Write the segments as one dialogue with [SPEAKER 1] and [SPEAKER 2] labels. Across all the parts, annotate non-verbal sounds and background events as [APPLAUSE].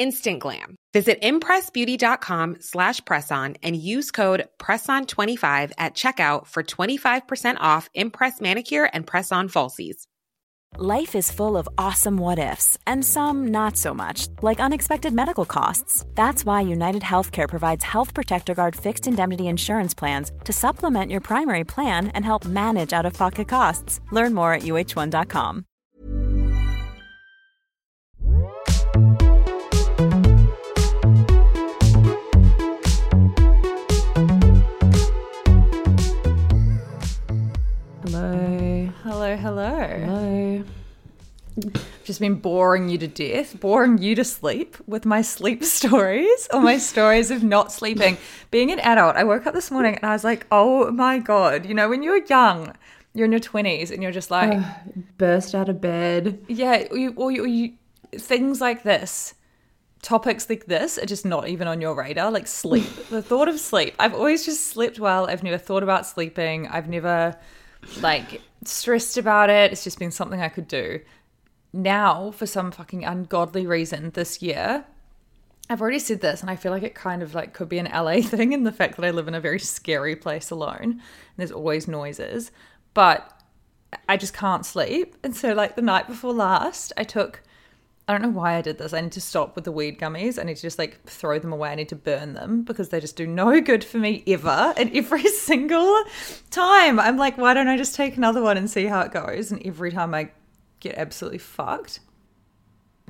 [SPEAKER 1] instant glam. Visit impressbeauty.com slash presson and use code PRESSON25 at checkout for 25% off Impress Manicure and Press-On Falsies.
[SPEAKER 2] Life is full of awesome what ifs and some not so much, like unexpected medical costs. That's why United Healthcare provides Health Protector Guard fixed indemnity insurance plans to supplement your primary plan and help manage out-of-pocket costs. Learn more at uh1.com.
[SPEAKER 3] Hello.
[SPEAKER 4] Hello, hello.
[SPEAKER 3] Hello.
[SPEAKER 4] Just been boring you to death, boring you to sleep with my sleep [LAUGHS] stories or my stories of not sleeping. Being an adult, I woke up this morning and I was like, oh my God. You know, when you're young, you're in your 20s and you're just like,
[SPEAKER 3] Burst out of bed.
[SPEAKER 4] yeah, you, or you, or you, things like this, topics like this are just not even on your radar. Like sleep, [LAUGHS] the thought of sleep. I've always just slept well. I've never thought about sleeping. I've never like stressed about it. It's just been something I could do. Now, for some fucking ungodly reason, this year, I've already said this, and I feel like it kind of like could be an LA [LAUGHS] thing in the fact that I live in a very scary place alone, and there's always noises. But I just can't sleep, and so like the night before last, I took. I don't know why I did this. I need to stop with the weed gummies. I need to just like throw them away. I need to burn them because they just do no [LAUGHS] good for me ever. And every [LAUGHS] single time, I'm like, why don't I just take another one and see how it goes? And every time I get absolutely fucked.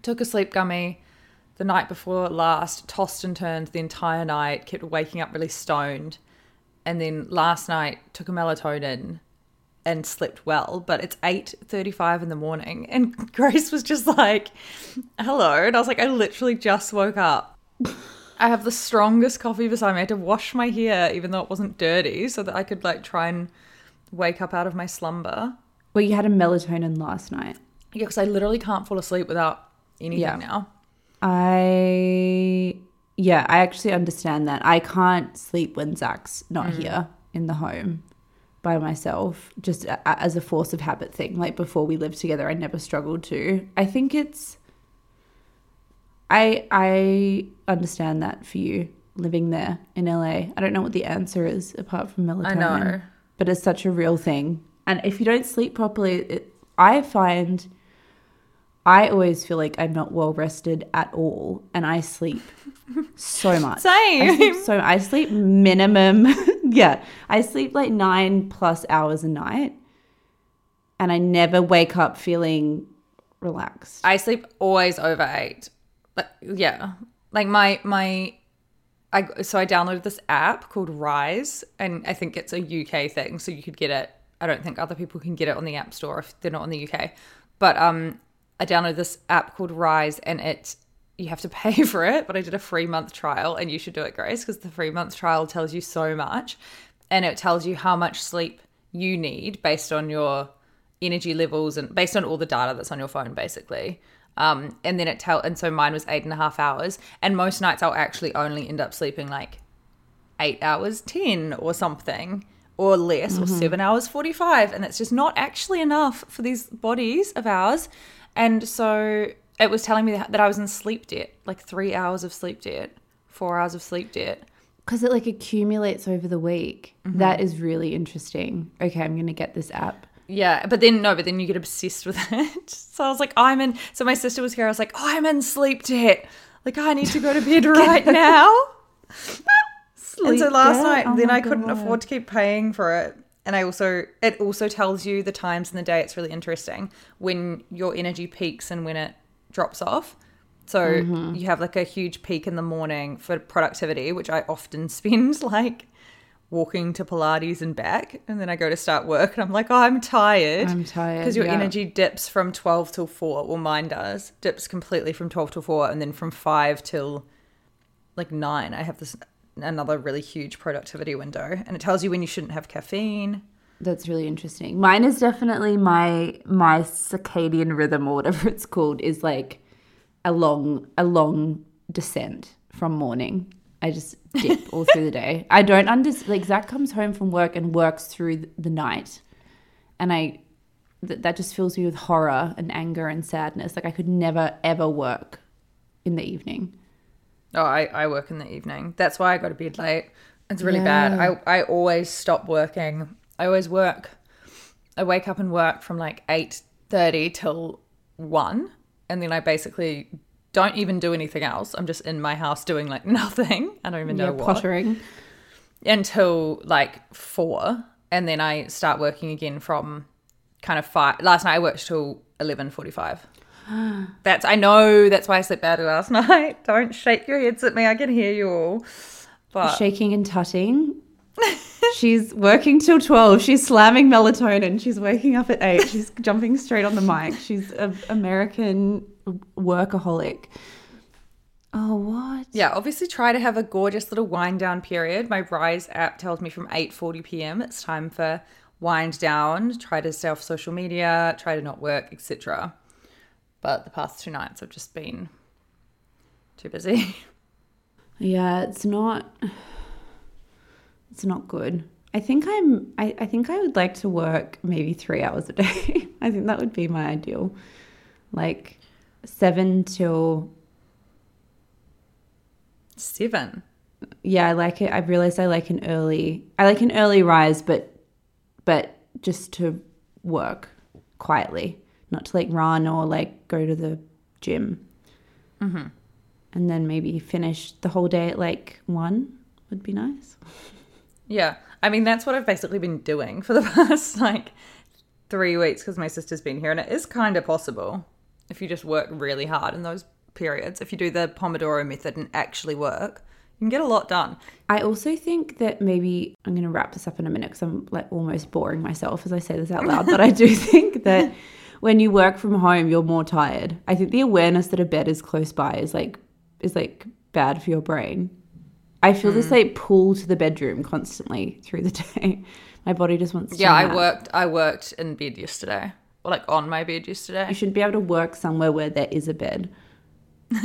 [SPEAKER 4] Took a sleep gummy the night before last, tossed and turned the entire night, kept waking up really stoned. And then last night took a melatonin and slept well, but it's 8:35 in the morning and [LAUGHS] Grace was just like, "Hello." And I was like, "I literally just woke up." I have the strongest coffee beside me. I had to wash my hair even though it wasn't dirty so that I could like try and wake up out of my slumber.
[SPEAKER 3] Well, you had a melatonin last night.
[SPEAKER 4] Yeah, because I literally can't fall asleep without anything
[SPEAKER 3] Yeah.
[SPEAKER 4] now.
[SPEAKER 3] I yeah, I actually understand that. I can't sleep when Zach's not mm. here in the home by myself, just a, as a force of habit thing. Like before we lived together, I never struggled to. I think it's I I understand that for you living there in LA. I don't know what the answer is apart from melatonin.
[SPEAKER 4] I know.
[SPEAKER 3] But it's such a real thing. And if you don't sleep properly, it, I find I always feel like I'm not well rested at all, and I sleep so [LAUGHS] much. I sleep
[SPEAKER 4] Same.
[SPEAKER 3] so I sleep minimum. [LAUGHS] yeah, I sleep like nine plus hours a night, and I never wake up feeling relaxed.
[SPEAKER 4] I sleep always over eight. But yeah, like my my, I so I downloaded this app called Rise, and I think it's a UK thing, so you could get it. I don't think other people can get it on the App Store if they're not in the UK. But um, I downloaded this app called Rise, and it you have to pay [LAUGHS] for it. But I did a free month trial, and you should do it, Grace, because the free month trial tells you so much, and it tells you how much sleep you need based on your energy levels and based on all the data that's on your phone basically um and then it tell and so mine was eight and a half hours and most nights i'll actually only end up sleeping like eight hours 10 or something or less or seven hours 45 and that's just not actually enough for these bodies of ours and so it was telling me that, that i was in sleep debt like three hours of sleep debt four hours of sleep debt
[SPEAKER 3] because it like accumulates over the week. Mm-hmm. That is really interesting. Okay, I'm gonna get this app.
[SPEAKER 4] Yeah, but then no, but then you get obsessed with it. [LAUGHS] So I was like, I'm in. So my sister was here. I was like, oh, I'm in sleep debt. Like I need to go to bed [LAUGHS] right now. and so last
[SPEAKER 3] debt?
[SPEAKER 4] night,
[SPEAKER 3] Oh
[SPEAKER 4] then I couldn't afford to keep paying for it. And I also it also tells you the times in the day. It's really interesting when your energy peaks and when it drops off. So
[SPEAKER 3] Mm-hmm.
[SPEAKER 4] you have like a huge peak in the morning for productivity, which I often [LAUGHS] spend like walking to Pilates and back, and then I go to start work, and I'm like, oh, I'm tired.
[SPEAKER 3] I'm tired,
[SPEAKER 4] because your
[SPEAKER 3] yeah.
[SPEAKER 4] energy dips from twelve till four. Well, mine does dips completely from twelve till four, and then from five till like nine. I have this another really huge productivity window, and it tells you when you shouldn't have caffeine.
[SPEAKER 3] That's really interesting. Mine is definitely my my circadian rhythm or whatever [LAUGHS] it's called is like a long a long descent from morning. I just dip all through the day. I don't understand. Like Zach comes home from work and works through the night, and I th- that just fills me with horror and anger and sadness. Like I could never ever work in the evening.
[SPEAKER 4] Oh, I, I work in the evening. That's why I go to bed late. It's really bad. I, I always stop working. I always work. I wake up and work from like 8.30 till 1. And then I basically don't even do anything else. I'm just in my house doing like [LAUGHS] nothing. I don't even know
[SPEAKER 3] Yeah,
[SPEAKER 4] what.
[SPEAKER 3] pottering.
[SPEAKER 4] Until like 4. And then I start working again from kind of 5. Last night I worked till 11.45. [GASPS] That's I know that's why I slept badly last [LAUGHS] night. Don't shake your heads at me. I can hear you all. But
[SPEAKER 3] shaking and tutting. [LAUGHS] She's working till 12. She's slamming melatonin. She's waking up at 8. She's [LAUGHS] jumping straight on the mic. She's an American workaholic. Oh, what?
[SPEAKER 4] yeah, obviously try to have a gorgeous little wind down period. My Rise app tells me from 8:40 p.m. it's time for wind down. Try to stay off social media, try to not work, etc. But the past two nights I've just been too busy. [LAUGHS]
[SPEAKER 3] Yeah, it's not it's not good. I think I'm I, I think I would like to work maybe three hours a day. [LAUGHS] I think that would be my ideal. Like seven till
[SPEAKER 4] Seven.
[SPEAKER 3] yeah, I like it. I've realized I like an early. I like an early rise, but but just to work quietly, not to like run or like go to the gym. Mm-hmm. And then maybe finish the whole day at like one would be nice.
[SPEAKER 4] Yeah. I mean, that's what I've basically been doing for the [LAUGHS] past like three weeks because my sister's been here, and it is kind of possible if you just work really hard in those periods. If you do the Pomodoro method and actually work, you can get a lot done.
[SPEAKER 3] I also think that maybe I'm going to wrap this up in a minute because I'm like almost boring myself as I say this out loud. but I do [LAUGHS] think that when you work from home, you're more tired. I think the awareness that a bed is close by is like is like bad for your brain. I feel
[SPEAKER 4] Hmm.
[SPEAKER 3] this like pull to the bedroom constantly through the [LAUGHS] day. My body just wants to.
[SPEAKER 4] Yeah, I worked. I worked in bed yesterday, or like on my bed yesterday.
[SPEAKER 3] You should be able to work somewhere where there is a bed. [LAUGHS]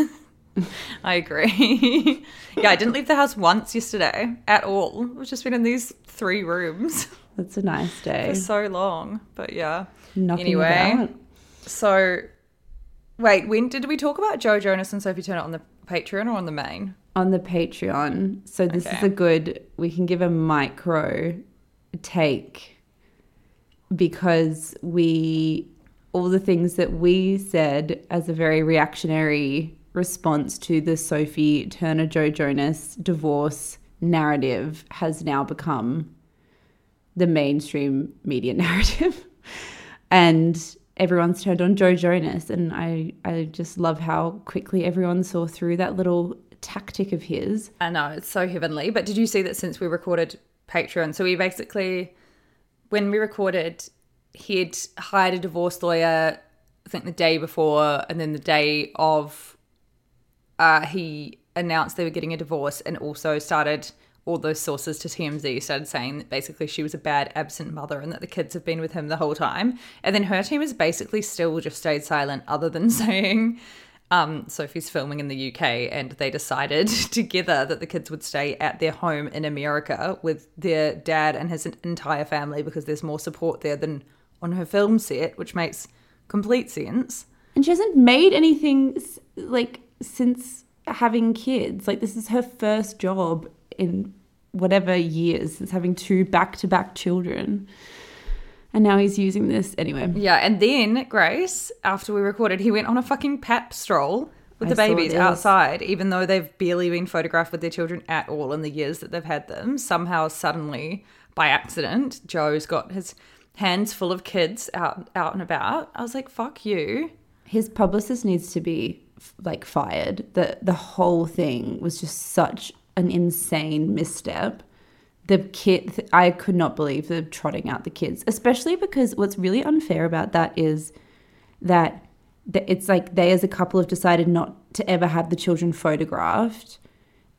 [SPEAKER 4] I agree. [LAUGHS] yeah, I didn't leave the house once yesterday at all. I've just been in these three rooms
[SPEAKER 3] That's a nice day.
[SPEAKER 4] for so long. But yeah.
[SPEAKER 3] Knocking
[SPEAKER 4] anyway, so wait, when did we talk about Joe Jonas and Sophie Turner on the Patreon or on the main?
[SPEAKER 3] on the Patreon. So this is a good we can give a micro take because we all the things that we said as a very reactionary response to the Sophie Turner Joe Jonas divorce narrative has now become the mainstream media [LAUGHS] narrative. and everyone's turned on Joe Jonas and I I just love how quickly everyone saw through that little tactic of his.
[SPEAKER 4] I know it's so heavenly. But did you see that since we recorded Patreon? So we basically, when we recorded, he'd hired a divorce lawyer. I think the day before, and then the day of, uh, he announced they were getting a divorce, and also started all those sources to TMZ started saying that basically she was a bad absent mother and that the kids have been with him the whole time. And then her team has basically still just stayed silent, other than [LAUGHS] saying um, Sophie's filming in the UK, and they decided [LAUGHS] together that the kids would stay at their home in America with their dad and his entire family because there's more support there than on her film set, which makes complete sense.
[SPEAKER 3] And she hasn't made anything like since having kids. Like this is her first job in whatever years since having two back-to-back children. And now he's using this anyway.
[SPEAKER 4] Yeah, and then Grace, after we recorded, he went on a fucking pap stroll with
[SPEAKER 3] I
[SPEAKER 4] the babies outside, even though they've barely been photographed with their children at all in the years that they've had them. Somehow, suddenly by accident, Joe's got his hands full of kids out out and about. I was like, fuck you.
[SPEAKER 3] His publicist needs to be like fired. The the whole thing was just such an insane misstep. The kid, I could not believe the trotting out the kids, especially because what's really unfair about that is that it's like they as a couple have decided not to ever have the children photographed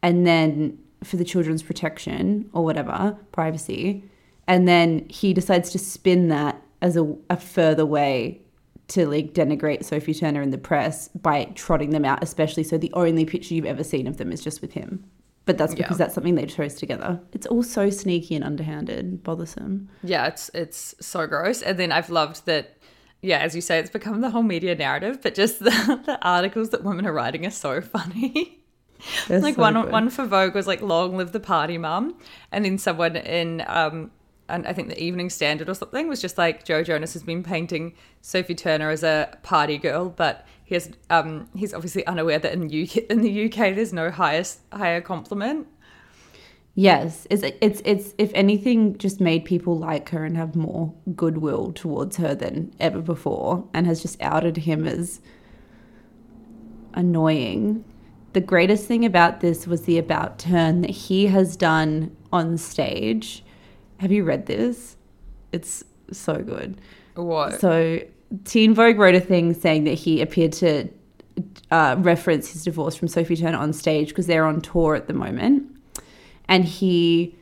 [SPEAKER 3] and then for the children's protection or whatever privacy and then he decides to spin that as a, a further way to like denigrate sophie turner in the press by trotting them out especially so the only picture you've ever seen of them is just with him but that's because
[SPEAKER 4] Yeah.
[SPEAKER 3] that's something they chose together it's all so sneaky and underhanded bothersome
[SPEAKER 4] Yeah, it's it's so gross. And then I've loved that. Yeah, as you say, it's become the whole media narrative. But just [LAUGHS] the, the articles that women are writing are so funny.
[SPEAKER 3] They're
[SPEAKER 4] like
[SPEAKER 3] so
[SPEAKER 4] one
[SPEAKER 3] good.
[SPEAKER 4] one for Vogue was like "Long live the party, mum," and then someone in um, and I think the Evening Standard or something was just like Joe Jonas has been painting Sophie Turner as a party girl, but he has um, he's obviously unaware that in UK in the UK there's no highest higher compliment.
[SPEAKER 3] Yes, it's it's it's if anything, just made people like her and have more goodwill towards her than ever before, and has just outed him as annoying. The greatest thing about this was the about turn that he has done on stage. Have you read this? It's so good.
[SPEAKER 4] What?
[SPEAKER 3] So, Teen Vogue wrote a thing saying that he appeared to uh, reference his divorce from Sophie Turner on stage because they're on tour at the moment. And he,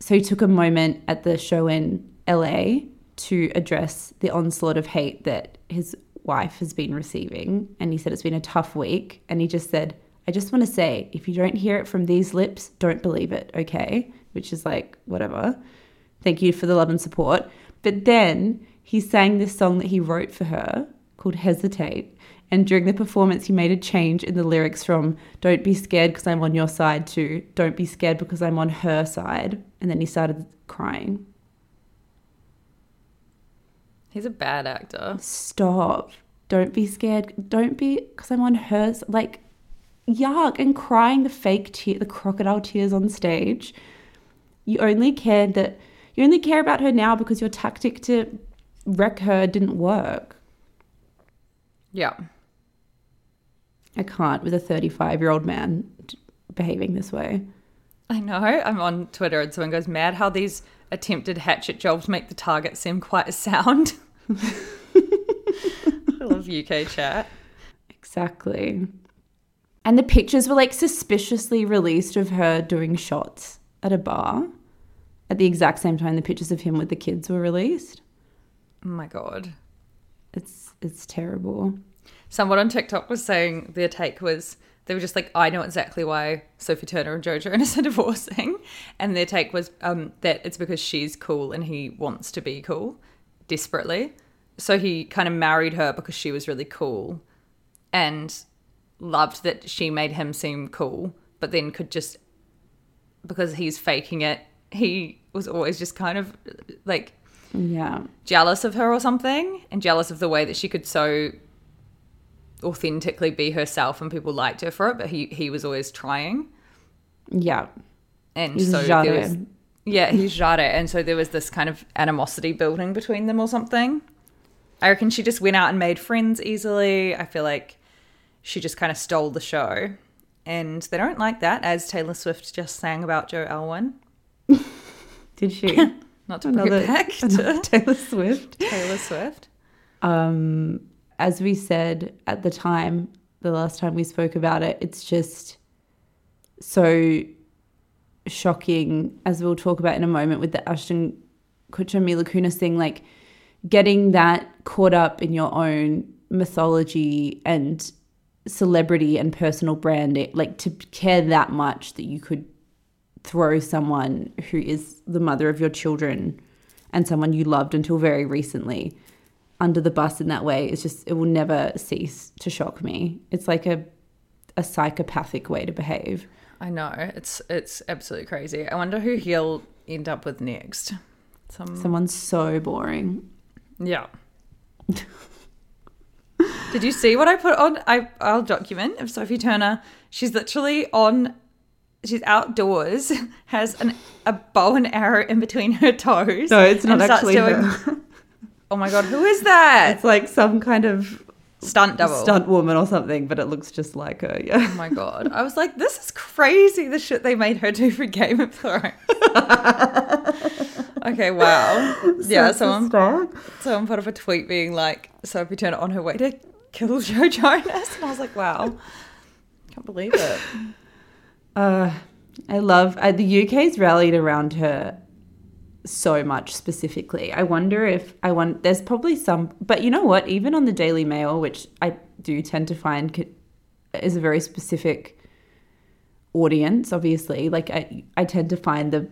[SPEAKER 3] so he took a moment at the show in LA to address the onslaught of hate that his wife has been receiving. And he said it's been a tough week. And he just said, I just want to say, if you don't hear it from these lips, don't believe it, okay? Which is like, whatever. Thank you for the love and support. But then he sang this song that he wrote for her called Hesitate. And during the performance, he made a change in the lyrics from Don't be scared because I'm on your side to Don't be scared because I'm on her side. And then he started crying.
[SPEAKER 4] He's a bad actor.
[SPEAKER 3] Stop. Don't be scared. Don't be because I'm on her. Like, yuck. And crying the fake tear, the crocodile tears on stage. You only cared that, you only care about her now because your tactic to wreck her didn't work.
[SPEAKER 4] Yeah.
[SPEAKER 3] I can't with a 35 year old man behaving this way.
[SPEAKER 4] I know. I'm on Twitter and someone goes mad how these attempted hatchet jobs make the target seem quite a sound. [LAUGHS] I love UK chat.
[SPEAKER 3] Exactly. And the pictures were like suspiciously released of her doing shots at a bar at the exact same time the pictures of him with the kids were released.
[SPEAKER 4] Oh my god.
[SPEAKER 3] It's it's terrible.
[SPEAKER 4] Someone on TikTok was saying their take was they were just like, I know exactly why Sophie Turner and Joe Jonas [LAUGHS] are divorcing. And their take was um, that it's because she's cool and he wants to be cool desperately. So he kind of married her because she was really cool and loved that she made him seem cool, but then could just, because he's faking it, he was always just kind of like
[SPEAKER 3] Yeah.
[SPEAKER 4] jealous of her or something and jealous of the way that she could so authentically be herself and people liked her for it but he he was always trying.
[SPEAKER 3] Yeah.
[SPEAKER 4] and so there was yeah he's Jade and so there was this kind of animosity building between them or something. I reckon she just went out and made friends easily. I feel like she just kind of stole the show. And they don't like that as Taylor Swift just sang about Joe Alwyn [LAUGHS]
[SPEAKER 3] Did she? [LAUGHS]
[SPEAKER 4] not to bring it back to [LAUGHS]
[SPEAKER 3] Taylor Swift.
[SPEAKER 4] Taylor Swift
[SPEAKER 3] Um, as we said at the time, the last time we spoke about it, it's just so shocking, as we'll talk about in a moment with the Ashton Kutcher Mila Kunis thing, like getting that caught up in your own mythology and celebrity and personal branding, like to care that much that you could throw someone who is the mother of your children and someone you loved until very recently under the bus in that way is just it will never cease to shock me. It's like a a psychopathic way to behave.
[SPEAKER 4] I know it's it's absolutely crazy. I wonder who he'll end up with next. Some
[SPEAKER 3] Someone's so boring.
[SPEAKER 4] yeah. Did you see what I put on? I I'll document of Sophie Turner. She's literally on she's outdoors, [LAUGHS] has an, a bow and arrow in between her toes.
[SPEAKER 3] No, it's not actually her. [LAUGHS]
[SPEAKER 4] Oh my god, who is that?
[SPEAKER 3] It's like some kind of
[SPEAKER 4] Stunt double.
[SPEAKER 3] stunt woman or something, but it looks just like her. Yeah.
[SPEAKER 4] Oh my god. I was like, this is crazy the shit they made her do for Game of Thrones. [LAUGHS] okay, wow. Yeah, so someone someone put up a tweet being like, Sophie Turner on her way to kill Joe Jonas. And I was like, wow. Can't believe it.
[SPEAKER 3] Uh, I love uh, the UK's rallied around her so much specifically. I wonder if I want. There's probably some, but you know what? Even on the Daily Mail, which I do tend to find is a very specific audience. Obviously, like I, I tend to find the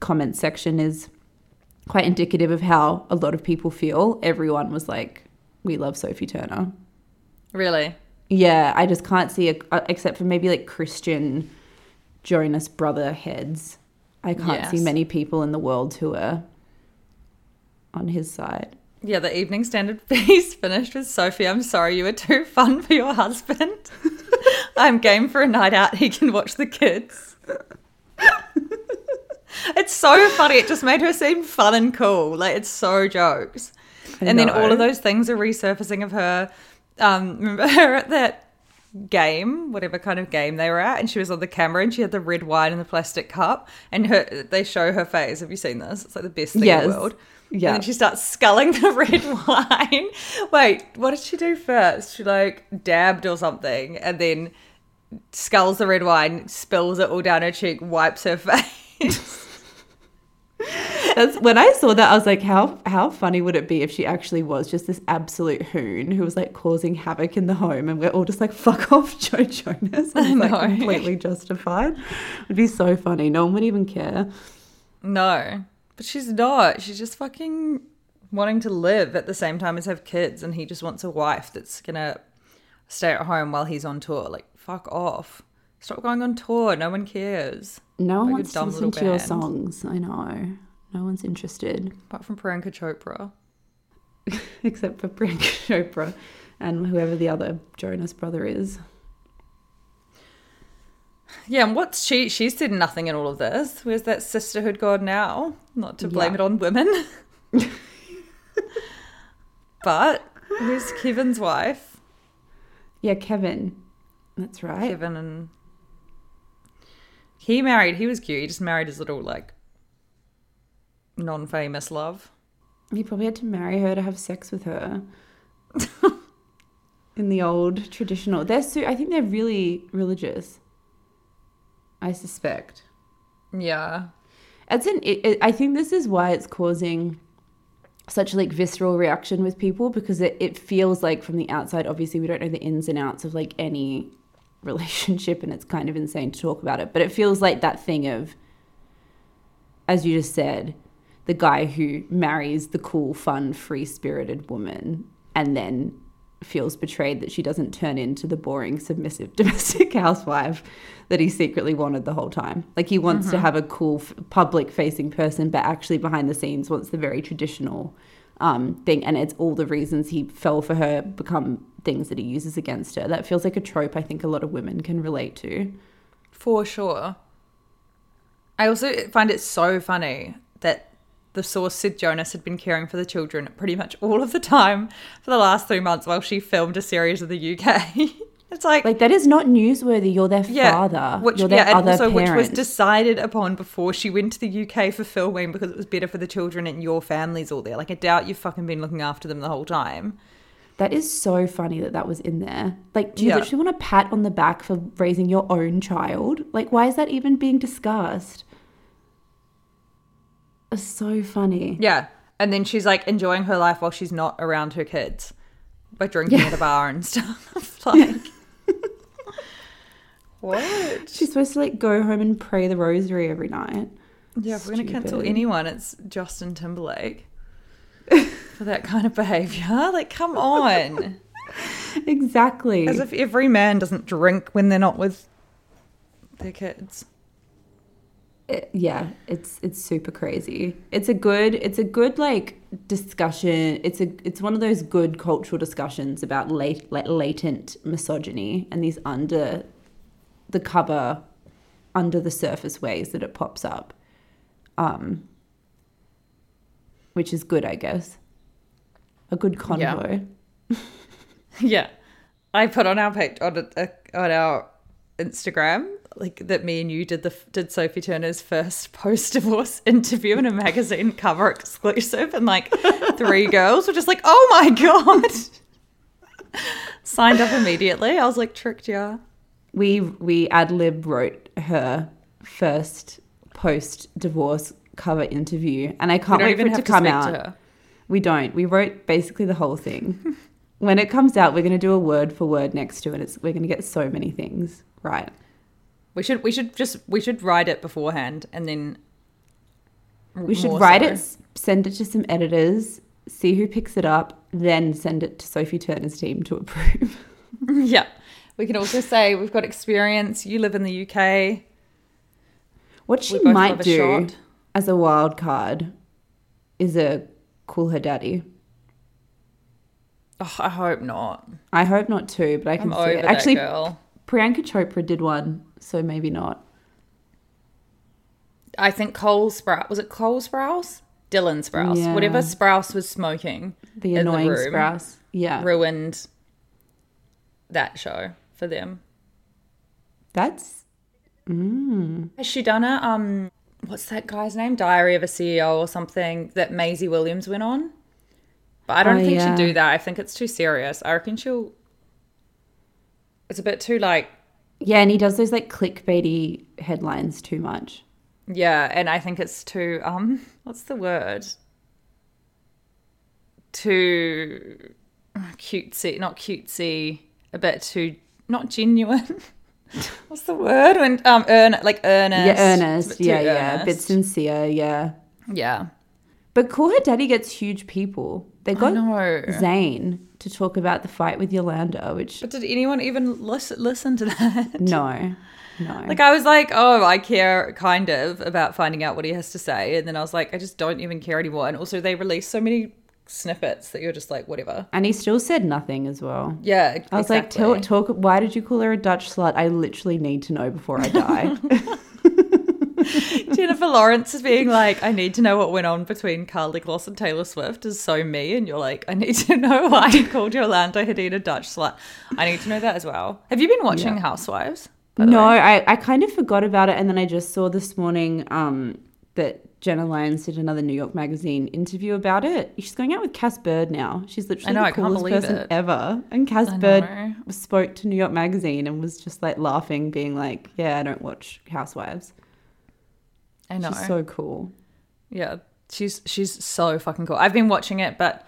[SPEAKER 3] comment section is quite indicative of how a lot of people feel. Everyone was like, "We love Sophie Turner."
[SPEAKER 4] Really?
[SPEAKER 3] Yeah, I just can't see it except for maybe like Christian Jonas brother heads. I can't see many people in the world who are on his side.
[SPEAKER 4] Yeah, the Evening Standard [LAUGHS] piece finished with Sophie. I'm sorry you were too fun for your husband. [LAUGHS] I'm game for a night out. He can watch the kids. it's so funny. It just made her seem fun and cool. Like it's so jokes.
[SPEAKER 3] I
[SPEAKER 4] and then all of those things are resurfacing of her. Um, [LAUGHS] remember her at that game, whatever kind of game they were at, and she was on the camera and she had the red wine in the plastic cup, and her they show her face. Have you seen this? It's like the best thing in the world.
[SPEAKER 3] Yeah.
[SPEAKER 4] And then she starts sculling the [LAUGHS] red wine. Wait, what did she do first? She like dabbed or something, and then sculls the red wine, spills it all down her cheek, wipes her [LAUGHS] face.
[SPEAKER 3] That's, when I saw that, I was like, how how funny would it be if she actually was just this absolute hoon who was like causing havoc in the home, and we're all just like, fuck off, [LAUGHS] Joe Jonas. And it's like completely justified. It'd be so funny. No one would even care.
[SPEAKER 4] no, but she's not. She's just fucking wanting to live at the same time as have kids, and he just wants a wife that's gonna stay at home while he's on tour. Like, fuck off. Stop going on tour. No one cares.
[SPEAKER 3] No one
[SPEAKER 4] Like
[SPEAKER 3] wants to listen to your songs. I know. No one's interested.
[SPEAKER 4] Apart from Priyanka Chopra. [LAUGHS]
[SPEAKER 3] except for Priyanka Chopra and whoever the other Jonas brother is.
[SPEAKER 4] Yeah, and what's she? She said nothing in all of this. Where's that sisterhood gone now? Not to blame
[SPEAKER 3] Yeah.
[SPEAKER 4] it on women. [LAUGHS] but who's Kevin's wife?
[SPEAKER 3] Yeah, Kevin. That's right.
[SPEAKER 4] Kevin and he married. He was cute. He just married his little like non-famous love.
[SPEAKER 3] He probably had to marry her to have sex with her. [LAUGHS] In the old traditional, they're so. I think they're really religious. I suspect.
[SPEAKER 4] Yeah,
[SPEAKER 3] It's an. It, it, I think this is why it's causing such like visceral reaction with people because it, it feels like from the outside. Obviously, we don't know the ins and outs of like any relationship, and it's kind of insane to talk about it. But it feels like that thing of, as you just said, the guy who marries the cool, fun, free spirited woman, and then feels betrayed that she doesn't turn into the boring, submissive [LAUGHS] domestic housewife that he secretly wanted the whole time. Like he wants to mm-hmm. have a cool, f- public facing person, but actually behind the scenes wants the very traditional um, thing. And it's all the reasons he fell for her become things that he uses against her. That feels like a trope I think a lot of women can relate to.
[SPEAKER 4] for sure. I also find it so funny that the source said Jonas had been caring for the children pretty much all of the time for the last three months while she filmed a series of the UK. [LAUGHS] it's like,
[SPEAKER 3] Like that is not newsworthy. You're their
[SPEAKER 4] yeah,
[SPEAKER 3] father.
[SPEAKER 4] which
[SPEAKER 3] You're their
[SPEAKER 4] yeah, and
[SPEAKER 3] other
[SPEAKER 4] also which was decided upon before she went to the UK for filming because it was better for the children and your family's all there. Like, I doubt you've fucking been looking after them the whole time.
[SPEAKER 3] That is so funny that that was in there. Like, do you
[SPEAKER 4] Yeah.
[SPEAKER 3] literally want a pat on the back for raising your own child? Like, why is that even being discussed? It's so funny.
[SPEAKER 4] Yeah. And then she's like enjoying her life while she's not around her kids by drinking at a bar and [LAUGHS] stuff. [LAUGHS] like, what?
[SPEAKER 3] She's supposed to like go home and pray the rosary every night.
[SPEAKER 4] Yeah, if we're going to cancel anyone, it's Justin Timberlake [LAUGHS] for that kind of behavior. Like, come on.
[SPEAKER 3] Exactly.
[SPEAKER 4] As if every man doesn't drink when they're not with their kids.
[SPEAKER 3] It- yeah, it's it's super crazy. It's a good it's a good like discussion. It's a it's one of those good cultural discussions about late like latent misogyny and these under the cover under the surface ways that it pops up. Um, which is good, I guess. A good convo. [LAUGHS]
[SPEAKER 4] Yeah. I put on our page on, a, on our Instagram like that me and you did the did Sophie Turner's first post divorce [LAUGHS] interview in a magazine cover exclusive and like [LAUGHS] three girls were just like, "Oh my god." Signed up immediately. I was like, "Tricked ya."
[SPEAKER 3] We we ad lib wrote her first post divorce cover interview, and I can't wait
[SPEAKER 4] even
[SPEAKER 3] for it
[SPEAKER 4] have
[SPEAKER 3] to come out.
[SPEAKER 4] to.
[SPEAKER 3] We don't. We wrote basically the whole thing. [LAUGHS] when it comes out, we're going to do a word for word next to it. It's, we're going to get so many things right.
[SPEAKER 4] We should we should just we should write it beforehand and then
[SPEAKER 3] We should write
[SPEAKER 4] so.
[SPEAKER 3] it, send it to some editors, see who picks it up, then send it to Sophie Turner's team to approve. [LAUGHS]
[SPEAKER 4] Yeah. We can also say we've got experience. You live in the UK.
[SPEAKER 3] What she might do
[SPEAKER 4] shot.
[SPEAKER 3] as a wild card is a call her daddy.
[SPEAKER 4] Oh, I hope not.
[SPEAKER 3] I hope not too, but I can
[SPEAKER 4] I'm
[SPEAKER 3] see it. Actually,
[SPEAKER 4] girl.
[SPEAKER 3] Priyanka Chopra did one, so maybe not.
[SPEAKER 4] I think Cole Sprouse was it Cole Sprouse? Dylan Sprouse.
[SPEAKER 3] Yeah.
[SPEAKER 4] Whatever Sprouse was smoking
[SPEAKER 3] The
[SPEAKER 4] in the
[SPEAKER 3] annoying
[SPEAKER 4] room
[SPEAKER 3] Sprouse. Yeah.
[SPEAKER 4] ruined that show for them.
[SPEAKER 3] That's mm,
[SPEAKER 4] Has she done a um what's that guy's name? Diary of a CEO or something that Maisie Williams went on? But I don't
[SPEAKER 3] Oh,
[SPEAKER 4] think
[SPEAKER 3] yeah.
[SPEAKER 4] she'd do that. I think it's too serious. I reckon she'll it's a bit too like
[SPEAKER 3] yeah, and he does those like clickbaity headlines too much.
[SPEAKER 4] Yeah, and I think it's too um [LAUGHS] what's the word? Too cutesy, not cutesy, a bit too not genuine. [LAUGHS] what's the word when um earn like earnest?
[SPEAKER 3] Yeah,
[SPEAKER 4] It's a
[SPEAKER 3] earnest. Yeah, yeah, a bit sincere. Yeah,
[SPEAKER 4] Yeah.
[SPEAKER 3] but Call Her Daddy gets huge people. They got. Zayn to talk about the fight with Yolanda, which
[SPEAKER 4] But did anyone even listen listen to that? [LAUGHS]
[SPEAKER 3] no, no.
[SPEAKER 4] Like I was like, oh, I care kind of about finding out what he has to say, and then I was like, I just don't even care anymore. And also, they release so many snippets that you're just like, whatever.
[SPEAKER 3] and he still said nothing as well.
[SPEAKER 4] Yeah,
[SPEAKER 3] I was like, tell, talk. Why did you call her a Dutch slut? I literally need to know before I die. [LAUGHS] [LAUGHS]
[SPEAKER 4] Jennifer Lawrence is being like, I need to know what went on between Karlie Kloss and Taylor Swift is so me, and you're like, I need to [LAUGHS] know why you called Yolanda Hadid a Dutch slut. I need to know that as well. Have you been watching Housewives?
[SPEAKER 3] no. I, I kind of forgot about it, and then I just saw this morning um, that Jenna Lyons did another New York Magazine interview about it. She's going out with Cass Bird now. She's literally
[SPEAKER 4] know,
[SPEAKER 3] the
[SPEAKER 4] I can't
[SPEAKER 3] coolest person
[SPEAKER 4] it.
[SPEAKER 3] ever. And Cass Bird spoke to New York Magazine and was just like laughing, being like, "Yeah, I don't watch Housewives."
[SPEAKER 4] I know.
[SPEAKER 3] She's so cool.
[SPEAKER 4] Yeah, she's she's so fucking cool. I've been watching it, but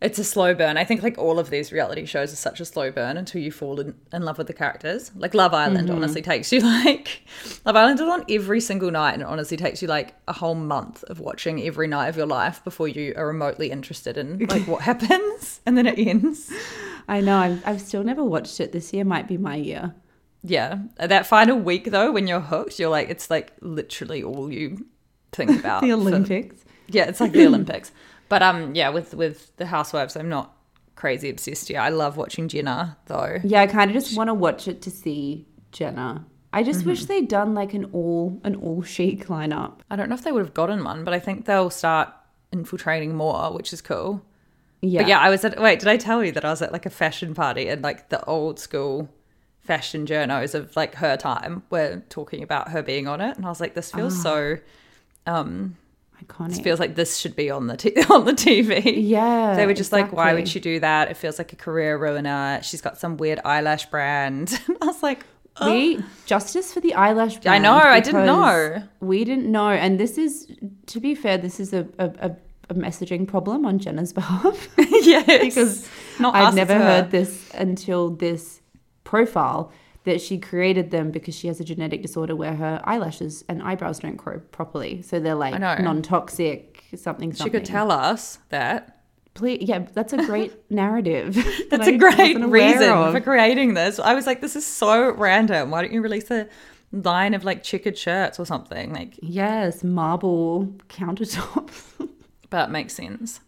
[SPEAKER 4] it's a slow burn. I think like all of these reality shows are such a slow burn until you fall in, in love with the characters. Like Love Island mm-hmm. honestly takes you [LAUGHS] like Love Island is on every single night and it honestly takes you like a whole month of watching every night of your life before you are remotely interested in like what [LAUGHS] happens and then it ends.
[SPEAKER 3] I know. I've, I've still never watched it. This year might be my year.
[SPEAKER 4] Yeah. That final week though, when you're hooked, you're like it's like literally all you think [LAUGHS] about.
[SPEAKER 3] The
[SPEAKER 4] for-
[SPEAKER 3] Olympics.
[SPEAKER 4] Yeah, it's like the [CLEARS THROAT] Olympics. But um, yeah, with with the Housewives, I'm not crazy obsessed yet. I love watching Jenna though.
[SPEAKER 3] Yeah, I kind of just want to watch it to see Jenna. I just wish they'd done like an all an all chic lineup.
[SPEAKER 4] I don't know if they would have gotten one, but I think they'll start infiltrating more, which is cool.
[SPEAKER 3] Yeah,
[SPEAKER 4] But yeah, I was at wait, did I tell you that I was at like a fashion party and like the old school fashion journos of like her time were talking about her being on it, and I was like, this feels so. Um,
[SPEAKER 3] iconic.
[SPEAKER 4] this feels like this should be on the t- [LAUGHS] on the TV.
[SPEAKER 3] yeah,
[SPEAKER 4] They were just like, why would
[SPEAKER 3] exactly.
[SPEAKER 4] she do that? It feels like a career ruiner. She's got some weird eyelash brand. [LAUGHS] I was like,
[SPEAKER 3] We justice for the eyelash. Brand.
[SPEAKER 4] I know, I didn't know.
[SPEAKER 3] We didn't know, and this is, to be fair, this is a a, a, messaging problem on Jenna's [LAUGHS] behalf.
[SPEAKER 4] yes.
[SPEAKER 3] because
[SPEAKER 4] Not
[SPEAKER 3] I've never heard this until this profile that she created them because she has a genetic disorder where her eyelashes and eyebrows don't grow properly. So they're like non-toxic, something, something.
[SPEAKER 4] she could tell us that.
[SPEAKER 3] Please, yeah, that's a great [LAUGHS] narrative. [LAUGHS] that
[SPEAKER 4] That's a great reason
[SPEAKER 3] of.
[SPEAKER 4] for creating this. I was like, this is so random. Why don't you release a line of like checkered shirts or something? Like,
[SPEAKER 3] Yes, marble countertops. [LAUGHS]
[SPEAKER 4] that makes sense.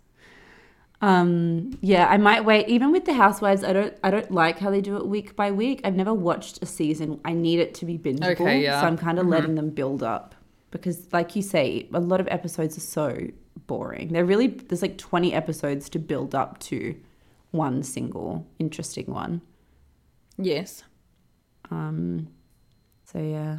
[SPEAKER 3] Um, yeah, I might wait. Even with the Housewives, I don't, I don't like how they do it week by week. I've never watched a season. I need it to be bingeable,
[SPEAKER 4] Okay, yeah.
[SPEAKER 3] so I'm kind of letting them build up because, like you say, a lot of episodes are so boring. They're really there's like 20 episodes to build up to one single interesting one.
[SPEAKER 4] Yes.
[SPEAKER 3] Um, so yeah.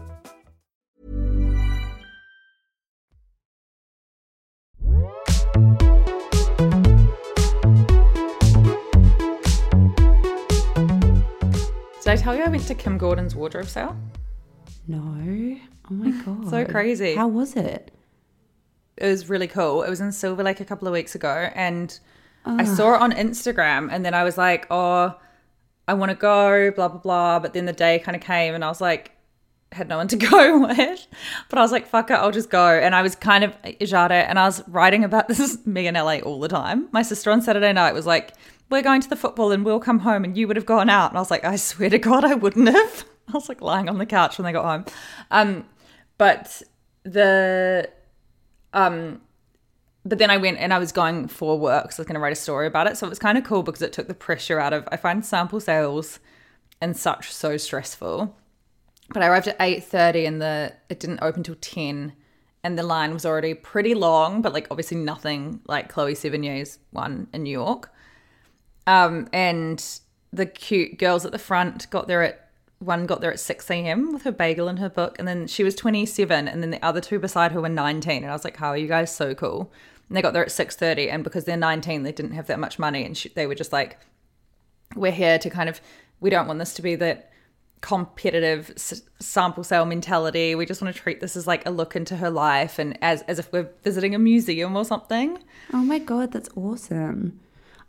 [SPEAKER 4] Did I tell you I went to Kim Gordon's wardrobe sale?
[SPEAKER 3] No. Oh my [LAUGHS] god.
[SPEAKER 4] So crazy.
[SPEAKER 3] How was it?
[SPEAKER 4] It was really cool. It was in Silver Lake a couple of weeks ago, and I saw it on Instagram, and then I was like, "Oh, I want to go," blah blah blah. But then the day kind of came, and I was like, had no one to [LAUGHS] go with, but I was like, "Fuck it, I'll just go." And I was kind of eh, jade, and I was writing about [LAUGHS] this me in LA all the time. My sister on Saturday night was like, "We're going to the football, and we'll come home, and you would have gone out." And I was like, "I swear to God, I wouldn't have." [LAUGHS] I was like lying on the couch when they got home, um, but the um but then I went and I was going for work, so I was going to write a story about it. So it was kind of cool because it took the pressure out of. I find sample sales and such so stressful. But I arrived at eight thirty, and the it didn't open till ten, and the line was already pretty long, but like obviously nothing like Chloe Sevigny's one in New York. Um, and the cute girls at the front got there at one got there at 6 a.m. with her bagel and her book, and then she was 27, and then the other two beside her were 19. And I was like, "How are you guys so cool?" And they got there at 6:30, and because they're 19, they didn't have that much money, and she, they were just like, "We're here to kind of, we don't want this to be that competitive s- sample sale mentality. We just want to treat this as like a look into her life, and as as if we're visiting a museum or something."
[SPEAKER 3] Oh my god, that's awesome.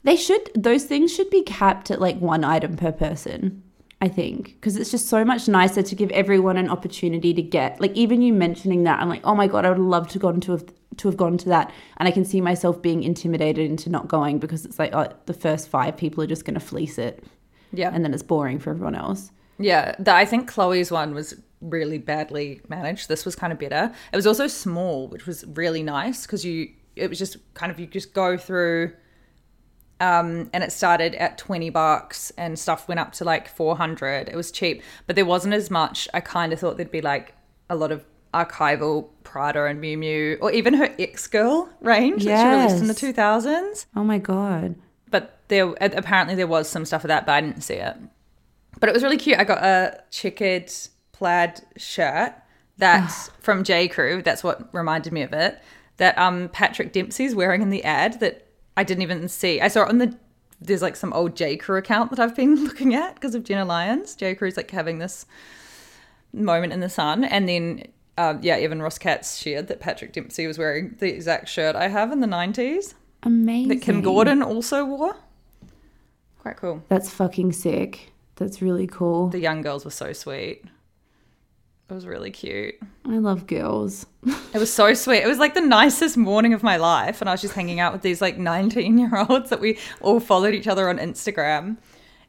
[SPEAKER 3] They should those things should be capped at like one item per person. I think because it's just so much nicer to give everyone an opportunity to get like even you mentioning that I'm like oh my god I would love to gone to have to have gone to that and I can see myself being intimidated into not going because it's like oh, the first five people are just going to fleece it
[SPEAKER 4] Yeah,
[SPEAKER 3] and then it's boring for everyone else.
[SPEAKER 4] Yeah, the, I think Chloe's one was really badly managed. This was kind of better. It was also small, which was really nice because you it was just kind of you just go through um and it started at 20 bucks and stuff went up to like 400. It was cheap, but there wasn't as much. I kind of thought there'd be like a lot of archival Prada and Miu Miu or even her X Girl range that she released in the 2000s
[SPEAKER 3] Oh my god.
[SPEAKER 4] but there apparently there was some stuff of that, but I didn't see it. But it was really cute. I got a checkered plaid shirt that's from J Crew. That's what reminded me of it. That um Patrick Dempsey's wearing in the ad that I didn't even see. I saw it on the there's like some old J Crew account that I've been [LAUGHS] looking at because of Jenna Lyons. J Crew's like having this moment in the sun, and then um, yeah, Evan Ross Katz shared that Patrick Dempsey was wearing the exact shirt I have in the '90s
[SPEAKER 3] Amazing.
[SPEAKER 4] that Kim Gordon also wore. Quite cool.
[SPEAKER 3] That's fucking sick. That's really cool.
[SPEAKER 4] The young girls were so sweet. It was really cute.
[SPEAKER 3] I love girls.
[SPEAKER 4] It was so sweet. It was like the nicest morning of my life. And I was just hanging out with these like 19 year olds that we all followed each other on Instagram.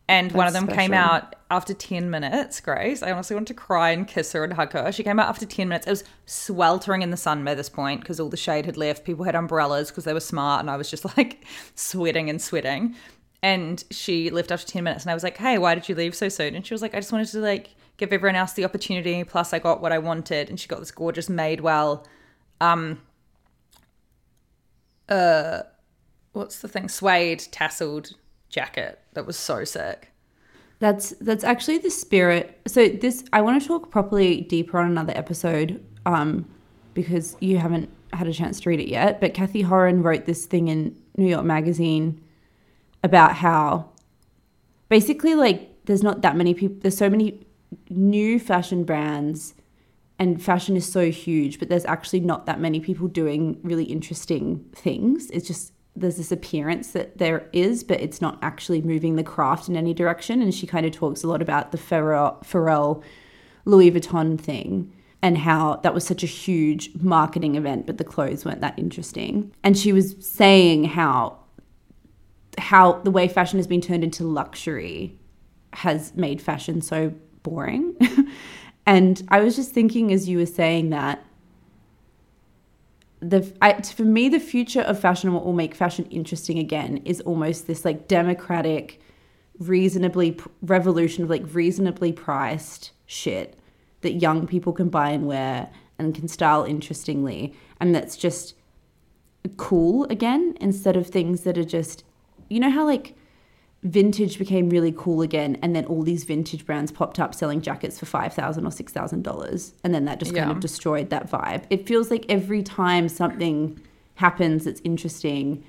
[SPEAKER 4] And one of
[SPEAKER 3] That's
[SPEAKER 4] them came out after 10 minutes, Grace. I honestly wanted to cry and kiss her and hug her. She came out after 10 minutes. It was sweltering in the sun by this point because all the shade had left. People had umbrellas because they were smart. And I was just [LAUGHS] like sweating and sweating. and she left after 10 minutes and I was like, "Hey, why did you leave so soon?" And she was like, "I just wanted to like give everyone else the opportunity plus I got what I wanted." And she got this gorgeous Madewell um uh what's the thing? Suede tasseled jacket that was so sick.
[SPEAKER 3] That's that's actually the spirit. So this I want to talk properly deeper on another episode, um, because you haven't had a chance to read it yet. But Cathy Horyn wrote this thing in New York Magazine about how basically like there's not that many people. There's so many new fashion brands, and fashion is so huge, but there's actually not that many people doing really interesting things. It's just there's this appearance that there is, but it's not actually moving the craft in any direction. And she kind of talks a lot about the Pharrell, Pharrell Louis Vuitton thing and how that was such a huge marketing event, but the clothes weren't that interesting. And she was saying how how the way fashion has been turned into luxury has made fashion so boring. [LAUGHS] and I was just thinking as you were saying that the I, for me the future of fashion and what will make fashion interesting again is almost this like democratic reasonably revolution of like reasonably priced shit that young people can buy and wear and can style interestingly and that's just cool again instead of things that are just you know how like vintage became really cool again and then all these vintage brands popped up selling jackets for 5000 or $6000 and then that just kind
[SPEAKER 4] Yeah.
[SPEAKER 3] of destroyed that vibe. It feels like every time something happens that's interesting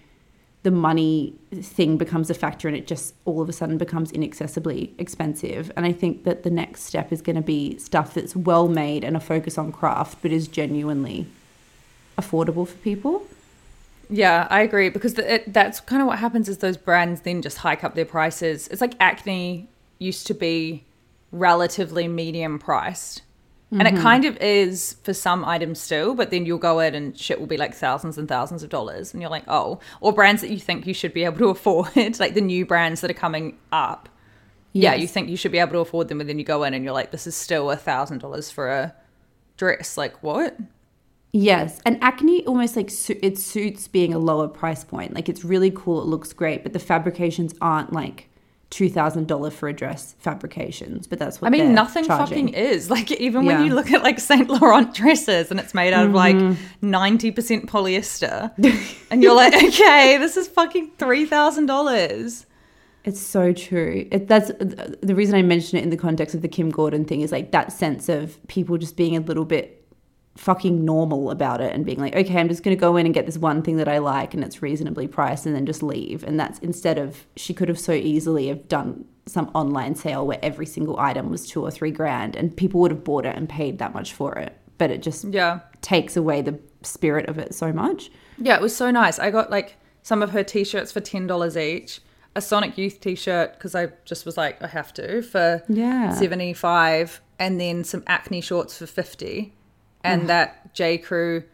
[SPEAKER 3] the money thing becomes a factor and it just all of a sudden becomes inaccessibly expensive. And i think that the next step is going to be stuff that's well made and a focus on craft but is genuinely affordable for people
[SPEAKER 4] Yeah, I agree because the, it, that's kind of what happens is those brands then just hike up their prices. It's like Acne used to be relatively medium priced. And it mm-hmm. kind of is for some items still, but then you'll go in and shit will be like thousands and thousands of dollars. And you're like, oh, or brands that you think you should be able to [LAUGHS] afford, like the new brands that are coming up. Yeah, you think you should be able to afford them, and then you go in and you're like, this is still a thousand dollars for a dress. Like, what?
[SPEAKER 3] Yes, and acne almost like su- it suits being a lower price point. Like it's really cool, it looks great, but the fabrications aren't like two thousand dollar for a dress fabrications. But that's what
[SPEAKER 4] I mean, nothing
[SPEAKER 3] charging.
[SPEAKER 4] fucking is. Like, even
[SPEAKER 3] Yeah.
[SPEAKER 4] when you look at like Saint Laurent dresses and it's made out of like
[SPEAKER 3] Mm-hmm.
[SPEAKER 4] 90% polyester, and you're like, [LAUGHS] okay, this is fucking $3,000.
[SPEAKER 3] It's so true. It, that's the reason I mention it in the context of the Kim Gordon thing is like that sense of people just being a little bit fucking normal about it and being like, okay, I'm just going to go in and get this one thing that I like and it's reasonably priced and then just leave. And that's instead of she could have so easily have done some online sale where every single item was two or three grand and people would have bought it and paid that much for it. But it just
[SPEAKER 4] Yeah.
[SPEAKER 3] takes away the spirit of it so much.
[SPEAKER 4] Yeah, it was so nice. I got like some of her t shirts for $10 each, a Sonic Youth t shirt because I just was like, I have to for
[SPEAKER 3] Yeah.
[SPEAKER 4] 75 and then some acne shorts for 50 and that J Crew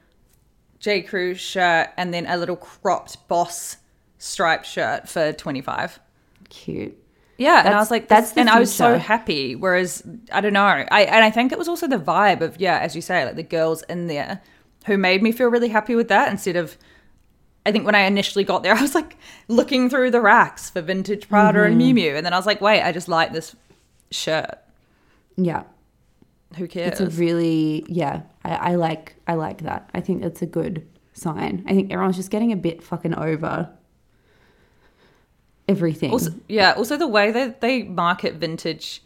[SPEAKER 4] J Crew shirt and then a little cropped boss striped shirt for 25.
[SPEAKER 3] Cute.
[SPEAKER 4] Yeah, and I was like,
[SPEAKER 3] that's
[SPEAKER 4] that's and I was so happy. Whereas I don't know, I and I think it was also the vibe of yeah, as you say, like the girls in there who made me feel really happy with that. Instead of, I think when I initially got there, [LAUGHS] I was like looking through the racks for vintage Prada and
[SPEAKER 3] Mm-hmm.
[SPEAKER 4] Miu Miu, and then I was like, wait, I just like this shirt.
[SPEAKER 3] Yeah.
[SPEAKER 4] Who cares?
[SPEAKER 3] It's a really yeah. I, I like I like that. I think that's a good sign. I think everyone's just getting a bit fucking over everything.
[SPEAKER 4] Also, yeah. Also, the way that they market vintage,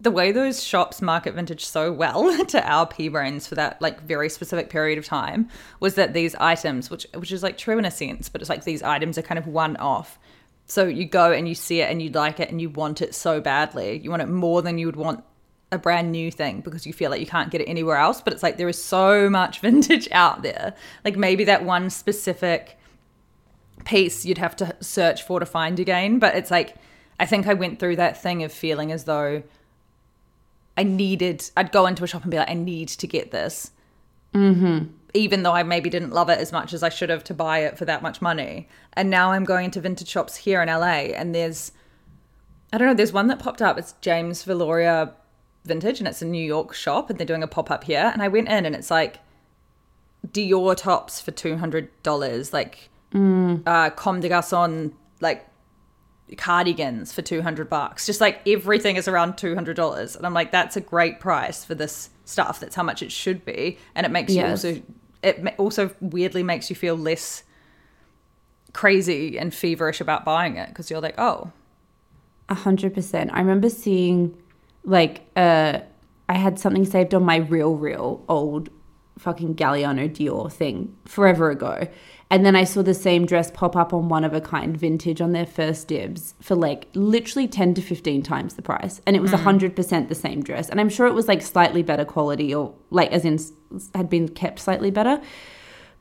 [SPEAKER 4] the way those shops market vintage so well [LAUGHS] to our P brains for that like very specific period of time was that these items, which which is like true in a sense, but it's like these items are kind of one off. So you go and you see it and you like it and you want it so badly. You want it more than you would want a brand new thing because you feel like you can't get it anywhere else. But it's like there is so much [LAUGHS] vintage out there. Like maybe that one specific piece you'd have to search for to find again. But it's like, I think I went through that thing of feeling as though I needed, I'd go into a shop and be like, I need to get this. Mm-hmm. Even though I maybe didn't love it as much as I should have to buy it for that much money. And now I'm going into vintage shops here in LA and there's, I don't know, there's one that popped up. It's James Valoria Vintage and it's a New York shop and they're doing a pop up here. And I went in and it's like Dior tops for $200, like uh, Comme des Garçons, like cardigans for 200 bucks. Just like everything is around $200. And I'm like, that's a great price for this stuff. That's how much it should be. And it makes
[SPEAKER 3] Yes.
[SPEAKER 4] you also, it also weirdly makes you feel less crazy and feverish about buying it because you're like, oh,
[SPEAKER 3] A hundred percent. I remember seeing like uh I had something saved on my real real old fucking Galliano Dior thing forever ago. And then I saw the same dress pop up on one of a kind vintage on their first dibs for like literally 10 to 15 times the price. And it was a 100% the same dress. And I'm sure it was like slightly better quality or like as in had been kept slightly better.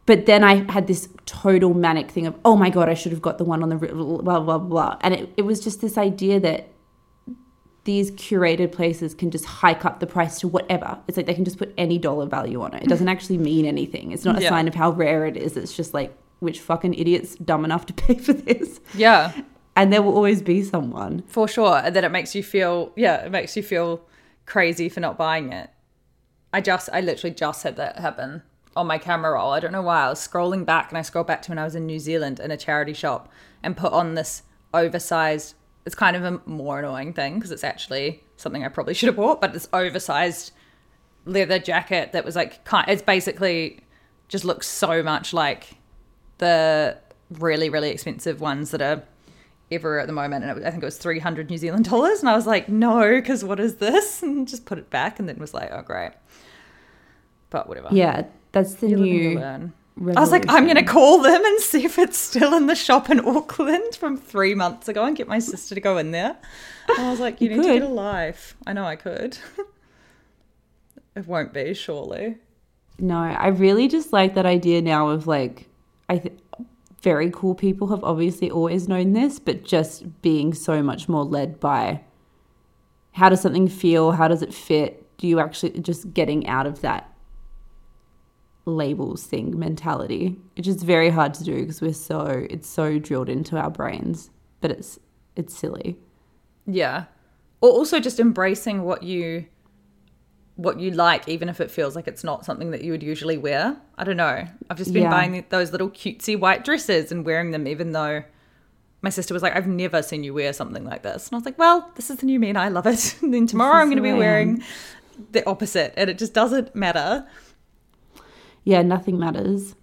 [SPEAKER 3] But then I had this total manic thing of, oh my God, I should have got the one on the blah, blah, blah. And it, it was just this idea that these curated places can just hike up the price to whatever. It's like they can just put any dollar value on it. It doesn't [LAUGHS] actually mean anything. It's not a
[SPEAKER 4] Yeah.
[SPEAKER 3] sign of how rare it is. It's just like, which fucking idiot's dumb enough to [LAUGHS] pay for this?
[SPEAKER 4] yeah.
[SPEAKER 3] And there will always be someone.
[SPEAKER 4] For sure. And then it makes you feel, yeah, it makes you feel crazy for not buying it. I just, I literally just had that happen on my camera roll. I don't know why. I was scrolling back and I scrolled back to when I was in New Zealand in a charity shop and put on this oversized, it's kind of a more annoying thing because it's actually something I probably should have bought, but this oversized leather jacket that was like, kind, it's basically just looks so much like the really, really expensive ones that are everywhere at the moment. And it, I think it was 300 New Zealand dollars. And I was like, no, because what is this? [LAUGHS] And just put it back and then was like, oh, great. But whatever.
[SPEAKER 3] Yeah, that's the
[SPEAKER 4] You live and you
[SPEAKER 3] new.
[SPEAKER 4] Learn. I was like, I'm going to call them and see if it's still in the shop in Auckland from three months ago and get my sister to go in there. And I was like, you,
[SPEAKER 3] You
[SPEAKER 4] need to get a life. I know I could. [LAUGHS] it won't be, surely.
[SPEAKER 3] No, I really just like that idea now of like, I th- very cool people have obviously always known this, but just being so much more led by how does something feel? How does it fit? Do you actually just getting out of that labels thing mentality, which is very hard to do because we're so it's so drilled into our brains, but it's it's silly.
[SPEAKER 4] Yeah. Or also just embracing what you what you like even if it feels like it's not something that you would usually wear. I don't know. I've just been
[SPEAKER 3] Yeah.
[SPEAKER 4] buying those little cutesy white dresses and wearing them even though my sister was like, I've never seen you wear something like this. And I was like, well, this is the new me and I love it. [LAUGHS] And then tomorrow I'm going to be wearing the opposite and it just doesn't matter.
[SPEAKER 3] Yeah, nothing matters.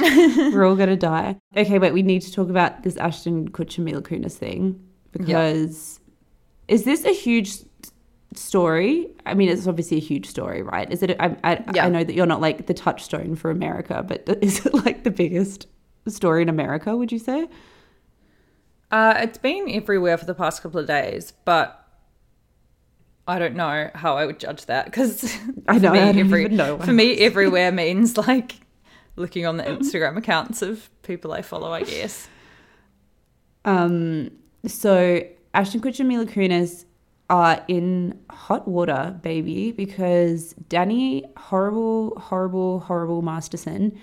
[SPEAKER 3] We're all gonna die. Okay, wait. We need to talk about this Ashton Kutcher Mila Kunis thing because is this a huge story? I mean, it's obviously a huge story, right? Is it? I, I,
[SPEAKER 4] Yeah.
[SPEAKER 3] I know that you're not like the touchstone for America, but [LAUGHS] is it like the biggest story in America? Would you say?
[SPEAKER 4] Uh, it's been everywhere for the past couple of days, but I don't know how I would judge that because [LAUGHS]
[SPEAKER 3] I know, I don't even know
[SPEAKER 4] For me, [LAUGHS] everywhere means like looking on the Instagram accounts of people I follow. I guess.
[SPEAKER 3] Um, so Ashton Kutcher and Mila Kunis are in hot water, baby, because Danny horrible, horrible, horrible Masterson,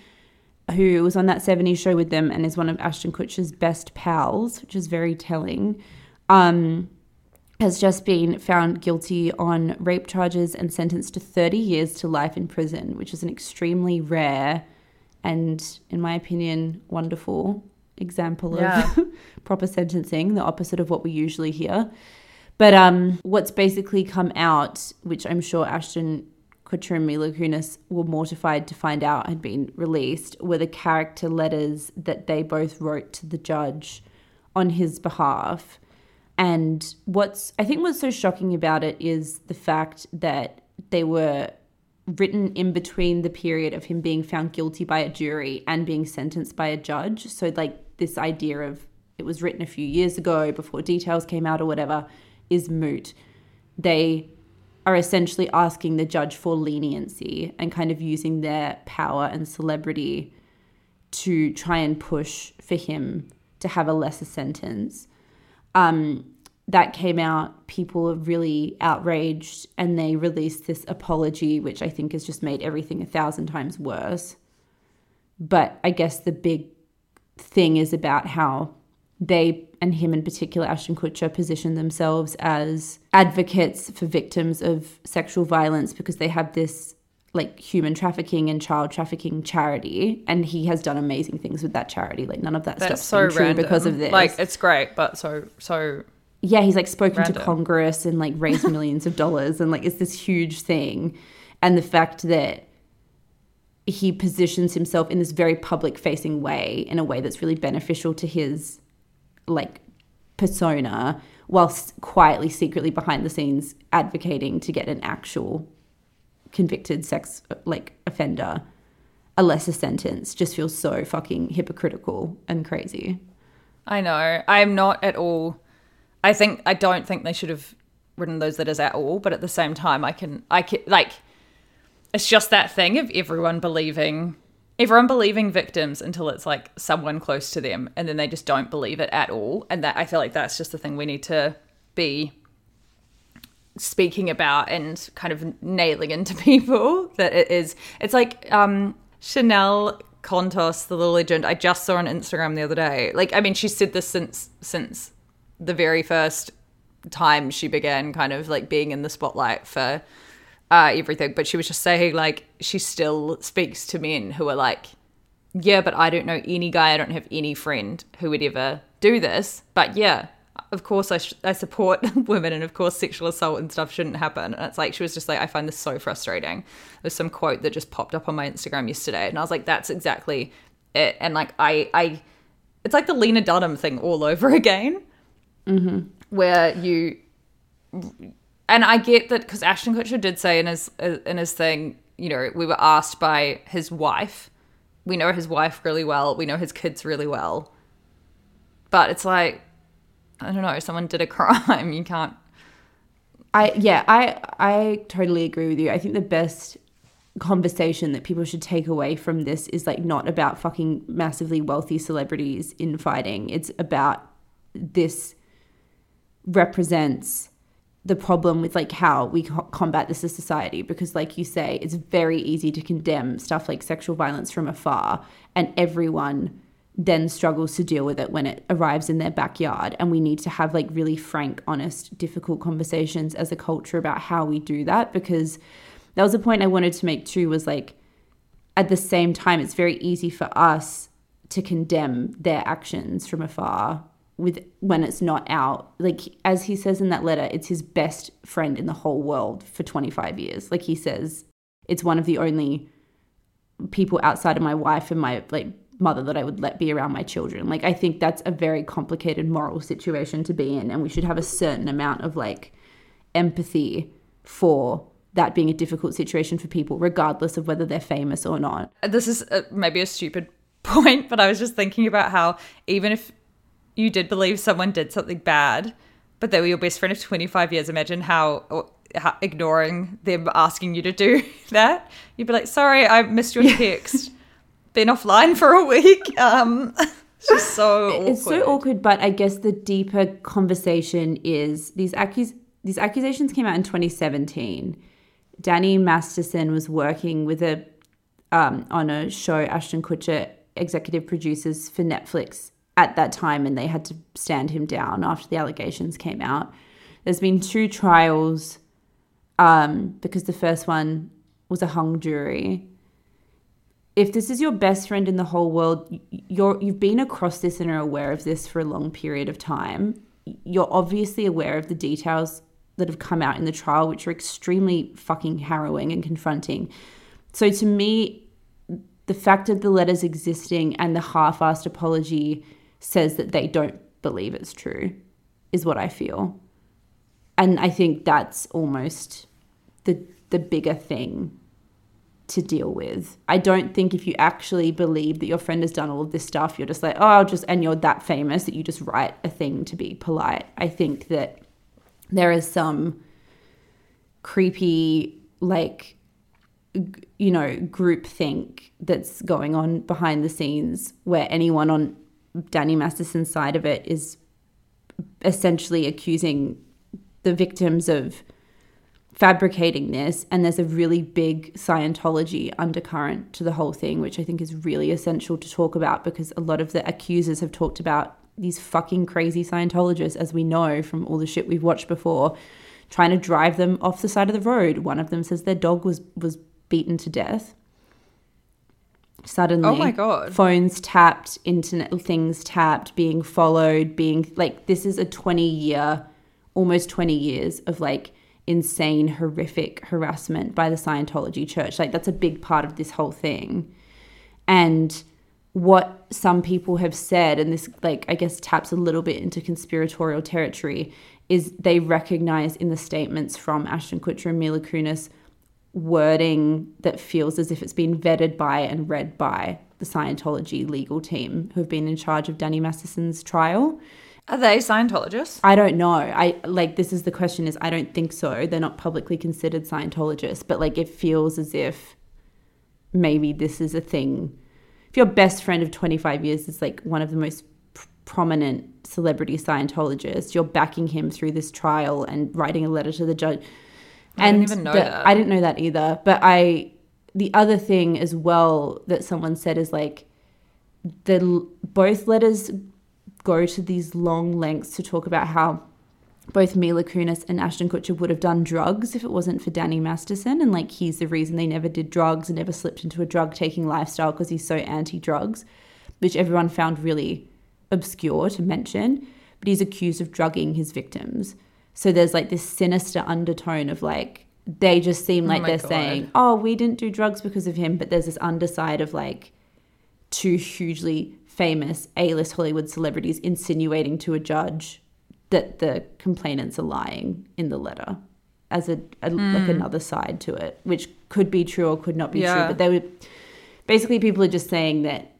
[SPEAKER 3] who was on that 70s show with them and is one of Ashton Kutcher's best pals, which is very telling, um, has just been found guilty on rape charges and sentenced to 30 years to life in prison, which is an extremely rare and, in my opinion, wonderful example
[SPEAKER 4] Yeah.
[SPEAKER 3] of [LAUGHS] proper sentencing, the opposite of what we usually hear. But um, what's basically come out, which I'm sure Ashton Kutcher and Mila Kunis were mortified to find out had been released, were the character letters that they both wrote to the judge on his behalf. And what's I think what's so shocking about it is the fact that they were written in between the period of him being found guilty by a jury and being sentenced by a judge. So like this idea of it was written a few years ago before details came out or whatever is moot. They are essentially asking the judge for leniency and kind of using their power and celebrity to try and push for him to have a lesser sentence. Um, that came out, people are really outraged, and they released this apology, which I think has just made everything a thousand times worse. But I guess the big thing is about how they and him in particular, Ashton Kutcher, position themselves as advocates for victims of sexual violence because they have this like human trafficking and child trafficking charity and he has done amazing things with that charity like none of that
[SPEAKER 4] That's
[SPEAKER 3] stuff's
[SPEAKER 4] so
[SPEAKER 3] true
[SPEAKER 4] random.
[SPEAKER 3] because of this
[SPEAKER 4] Like it's great, but so so
[SPEAKER 3] yeah he's like spoken
[SPEAKER 4] Random.
[SPEAKER 3] to congress and like raised [LAUGHS] millions of dollars and like it's this huge thing and the fact that he positions himself in this very public facing way in a way that's really beneficial to his like persona whilst quietly secretly behind the scenes advocating to get an actual convicted sex like offender a lesser sentence just feels so fucking hypocritical and crazy
[SPEAKER 4] I know. I'm not at all. I think I don't think they should have written those letters at all. But at the same time, I can. I can like. It's just that thing of everyone believing, everyone believing victims until it's like someone close to them, and then they just don't believe it at all. And that I feel like that's just the thing we need to be speaking about and kind of nailing into [LAUGHS] people that it is. It's like um chanel contos the little legend. I just saw on instagram the other day. Like i mean she said this since since the very first time she began kind of like being in the spotlight for uh everything. But she was just saying like she still speaks to men who are like yeah, but I don't know any guy, I don't have any friend who would ever do this. But yeah, of course I, sh- I support [LAUGHS] women and of course sexual assault and stuff shouldn't happen. And it's like, she was just like, I find this so frustrating. There's some quote that just popped up on my Instagram yesterday. And I was like, that's exactly it. And like, I, I, it's like the Lena Dunham thing all [LAUGHS] over again, mm-hmm. where you, and I get that because Ashton Kutcher did say in his in his thing, you know, we were asked by his wife. We know his wife really well. We know his kids really well. But it's like, I don't know. Someone did a crime. [LAUGHS] You can't.
[SPEAKER 3] I yeah, I I totally agree with you. I think the best conversation that people should take away from this is like not about fucking massively wealthy celebrities infighting. It's about this represents the problem with like how we co- combat this as society because like you say it's very easy to condemn stuff like sexual violence from afar and everyone then struggles to deal with it when it arrives in their backyard. And we need to have like really frank honest difficult conversations as a culture about how we do that because that was a point i wanted to make too was like at the same time it's very easy for us to condemn their actions from afar with when it's not out. Like as he says in that letter it's his best friend in the whole world for 25 years. Like he says it's one of the only people outside of my wife and my like mother that I would let be around my children like I think that's a very complicated moral situation to be in and we should have a certain amount of like empathy for that being a difficult situation for people regardless of whether they're famous or not
[SPEAKER 4] This is uh maybe a stupid [LAUGHS] point, but I was just thinking about how even if you did believe someone did something bad, but they were your best friend of 25 years, imagine how, how ignoring them asking you to do [LAUGHS] that. You'd be like, sorry, I missed your text. [LAUGHS] Been offline for a week. [LAUGHS] Um, it's just so awkward. [LAUGHS]
[SPEAKER 3] It's so awkward, but I guess the deeper conversation is these accus- these accusations came out in 2017. Danny Masterson was working with a um, on a show Ashton Kutcher executive producers for Netflix at that time, and they had to stand him down after the allegations came out. There's been two trials um, because the first one was a hung jury if this is your best friend in the whole world, you're you've been across this and are aware of this for a long period of time. You're obviously aware of the details that have come out in the trial, which are extremely fucking harrowing and confronting. So to me, the fact of the letters existing and the half-assed apology says that they don't believe it's true, is what I feel. And I think that's almost the the bigger thing to deal with. I don't think if you actually believe that your friend has done all of this stuff, you're just like, oh, I'll just, and you're that famous that you just write a thing to be polite. I think that there is some creepy, like, you know, group think that's going on behind the scenes where anyone on Danny Masterson's side of it is essentially accusing the victims of fabricating this and there's a really big scientology undercurrent to the whole thing which i think is really essential to talk about because a lot of the accusers have talked about these fucking crazy scientologists as we know from all the shit we've watched before trying to drive them off the side of the road one of them says their dog was was beaten to death. Suddenly,
[SPEAKER 4] Oh my God.
[SPEAKER 3] phones tapped, internet things tapped, being followed, being like this is a 20 year, almost 20 years of like insane, horrific harassment by the Scientology church. Like that's a big part of this whole thing. And what some people have said, and this, like, I guess taps a little bit into conspiratorial territory, is they recognize in the statements from Ashton Kutcher and Mila Kunis wording that feels as if it's been vetted by and read by the Scientology legal team who have been in charge of Danny Masterson's trial.
[SPEAKER 4] Are they Scientologists?
[SPEAKER 3] I don't know. I like this is the question is I don't think so. They're not publicly considered Scientologists, but like it feels as if maybe this is a thing. If your best friend of 25 years is like one of the most pr- prominent celebrity Scientologists, you're backing him through this trial and writing a letter to the judge.
[SPEAKER 4] I
[SPEAKER 3] and
[SPEAKER 4] didn't even know
[SPEAKER 3] the-
[SPEAKER 4] that.
[SPEAKER 3] I didn't know that either. But I, the other thing as well that someone said is like, the both letters go to these long lengths to talk about how both Mila Kunis and Ashton Kutcher would have done drugs if it wasn't for Danny Masterson. And like, he's the reason they never did drugs and never slipped into a drug taking lifestyle because he's so anti drugs, which everyone found really obscure to mention. But he's accused of drugging his victims. So there's like this sinister undertone of like, they just seem oh like
[SPEAKER 4] my
[SPEAKER 3] they're
[SPEAKER 4] God.
[SPEAKER 3] saying, oh, we didn't do drugs because of him. But there's this underside of like, two hugely famous A-list Hollywood celebrities insinuating to a judge that the complainants are lying in the letter as a, a like hmm. another side to it, which could be true or could not be
[SPEAKER 4] Yeah.
[SPEAKER 3] true. But they were basically people are just saying that